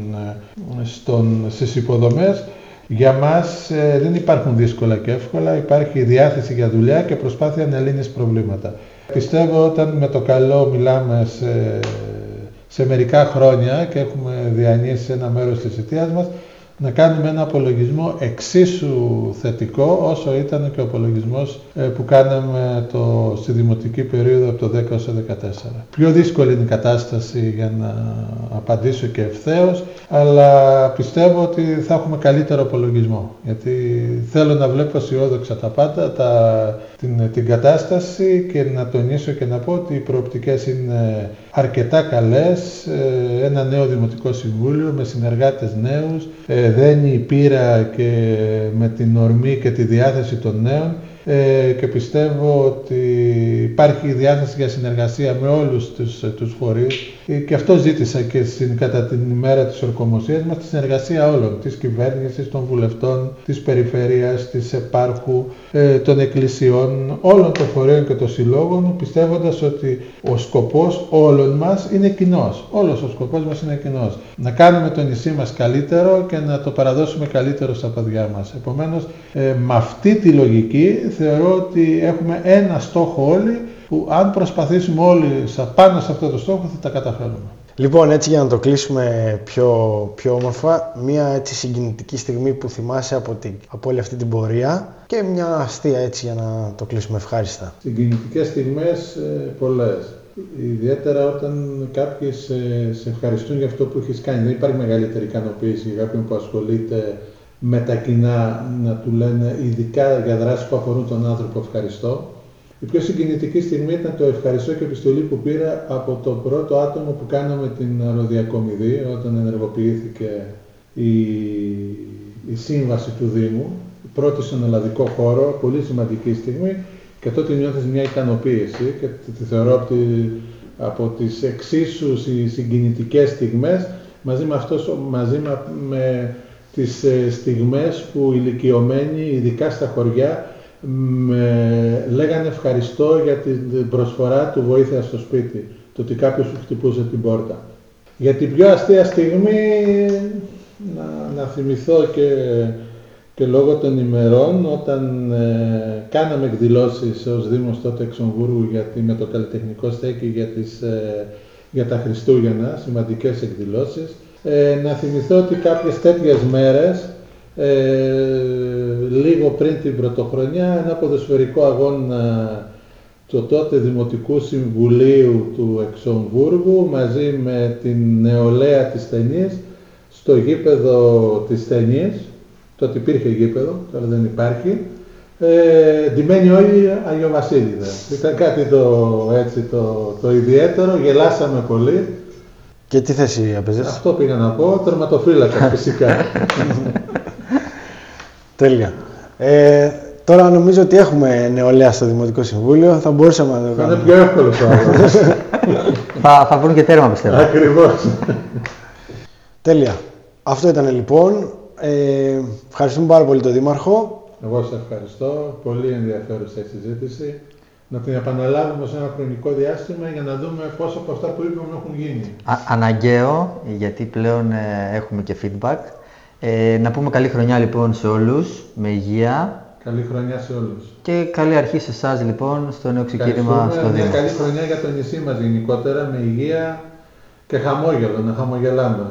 ε, στον, στις υποδομές. Για μας δεν υπάρχουν δύσκολα και εύκολα, υπάρχει διάθεση για δουλειά και προσπάθεια να λύνεις προβλήματα. Πιστεύω όταν με το καλό μιλάμε σε, σε μερικά χρόνια και έχουμε διανύσει ένα μέρος της αιτίας μας, να κάνουμε ένα απολογισμό εξίσου θετικό όσο ήταν και ο απολογισμός ε, που κάναμε το, στη δημοτική περίοδο από το 10 έως το 14. Πιο δύσκολη είναι η κατάσταση για να απαντήσω και ευθέως, αλλά πιστεύω ότι θα έχουμε καλύτερο απολογισμό, γιατί θέλω να βλέπω αισιόδοξα τα πάντα, τα, την, την κατάσταση και να τονίσω και να πω ότι οι προοπτικές είναι αρκετά καλές, ε, ένα νέο Δημοτικό Συμβούλιο με συνεργάτες νέους, ε, δένει η πείρα και με την ορμή και τη διάθεση των νέων ε, και πιστεύω ότι υπάρχει διάθεση για συνεργασία με όλους τους, τους φορείς. ε, και αυτό ζήτησα και στην, κατά την ημέρα της ορκομοσίας μας, τη συνεργασία όλων, της κυβέρνησης, των βουλευτών, της περιφέρειας, της επάρχου, ε, των εκκλησιών, όλων των φορέων και των συλλόγων, πιστεύοντας ότι ο σκοπός όλων μας είναι κοινός. Όλος ο σκοπός μας είναι κοινός. Να κάνουμε το νησί μας καλύτερο και να το παραδώσουμε καλύτερο στα παιδιά μας. Επομένως, ε, με αυτή τη λογική θεωρώ ότι έχουμε ένα στόχο όλοι που αν προσπαθήσουμε όλοι πάνω σε αυτό το στόχο θα τα καταφέρουμε. Λοιπόν, έτσι για να το κλείσουμε πιο, πιο όμορφα, μια έτσι συγκινητική στιγμή που θυμάσαι από, την, από όλη αυτή την πορεία και μια αστεία έτσι για να το κλείσουμε ευχάριστα. Συγκινητικές στιγμές ε, πολλές. Ιδιαίτερα όταν κάποιοι σε, σε ευχαριστούν για αυτό που έχεις κάνει. Δεν υπάρχει μεγαλύτερη ικανοποίηση για κάποιον που ασχολείται με τα κοινά να του λένε ειδικά για δράσεις που αφορούν τον άνθρωπο ευχαριστώ. Η πιο συγκινητική στιγμή ήταν το ευχαριστώ και επιστολή που πήρα από το πρώτο άτομο που κάναμε την αεροδιακομιδή όταν ενεργοποιήθηκε η, η σύμβαση του Δήμου, η πρώτη στον ελλαδικό χώρο, πολύ σημαντική στιγμή και τότε νιώθεις μια ικανοποίηση και τη θεωρώ από, τη, από τις εξίσου συγκινητικές στιγμές μαζί με, αυτός, μαζί με, με τις ε, στιγμές που ηλικιωμένοι, ειδικά στα χωριά, με λέγανε ευχαριστώ για την προσφορά του βοήθεια στο σπίτι, το ότι κάποιος σου χτυπούσε την πόρτα. Για την πιο αστεία στιγμή, να, να θυμηθώ και, και λόγω των ημερών, όταν ε, κάναμε εκδηλώσεις ως Δήμος τότε Εξομβούργου γιατί με το καλλιτεχνικό στέκι για τις ε, για τα Χριστούγεννα, σημαντικές εκδηλώσεις. Ε, να θυμηθώ ότι κάποιες τέτοιες μέρες, ε, λίγο πριν την πρωτοχρονιά, ένα ποδοσφαιρικό αγώνα του τότε Δημοτικού Συμβουλίου του Εξομβούργου μαζί με την νεολαία της ταινίας στο γήπεδο της ταινίας, τότε υπήρχε γήπεδο, τώρα δεν υπάρχει, ε, ντυμένοι όλοι Αγιοβασίλειδες. Ήταν κάτι το, έτσι, το, το ιδιαίτερο, γελάσαμε πολύ. Και τι θέση έπαιζες; Αυτό πήγα να πω, τερματοφύλακα φυσικά. Τέλεια. Ε, τώρα νομίζω ότι έχουμε νεολαία στο Δημοτικό Συμβούλιο, θα μπορούσαμε να το Θα είναι κάνουμε. πιο εύκολο το άλλο. θα, θα βρουν και τέρμα πιστεύω. Ακριβώς. Τέλεια. Αυτό ήταν λοιπόν. Ε, ευχαριστούμε πάρα πολύ τον Δήμαρχο. Εγώ σε ευχαριστώ. Πολύ ενδιαφέρουσα η συζήτηση. Να την επαναλάβουμε σε ένα χρονικό διάστημα για να δούμε πόσα από αυτά που είπαμε έχουν γίνει. Α, αναγκαίο, γιατί πλέον ε, έχουμε και feedback. Ε, να πούμε καλή χρονιά λοιπόν σε όλους, με υγεία Καλή χρονιά σε όλους. και καλή αρχή σε εσάς λοιπόν στο νέο ξεκίνημα στο Ευχαριστούμε. Μια Δήμο. καλή χρονιά για το νησί μας γενικότερα, με υγεία και χαμόγελο, να χαμογελάμε.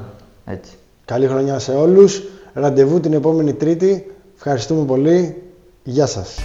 Έτσι. Καλή χρονιά σε όλους. Ραντεβού την επόμενη Τρίτη. Ευχαριστούμε πολύ. Γεια σας.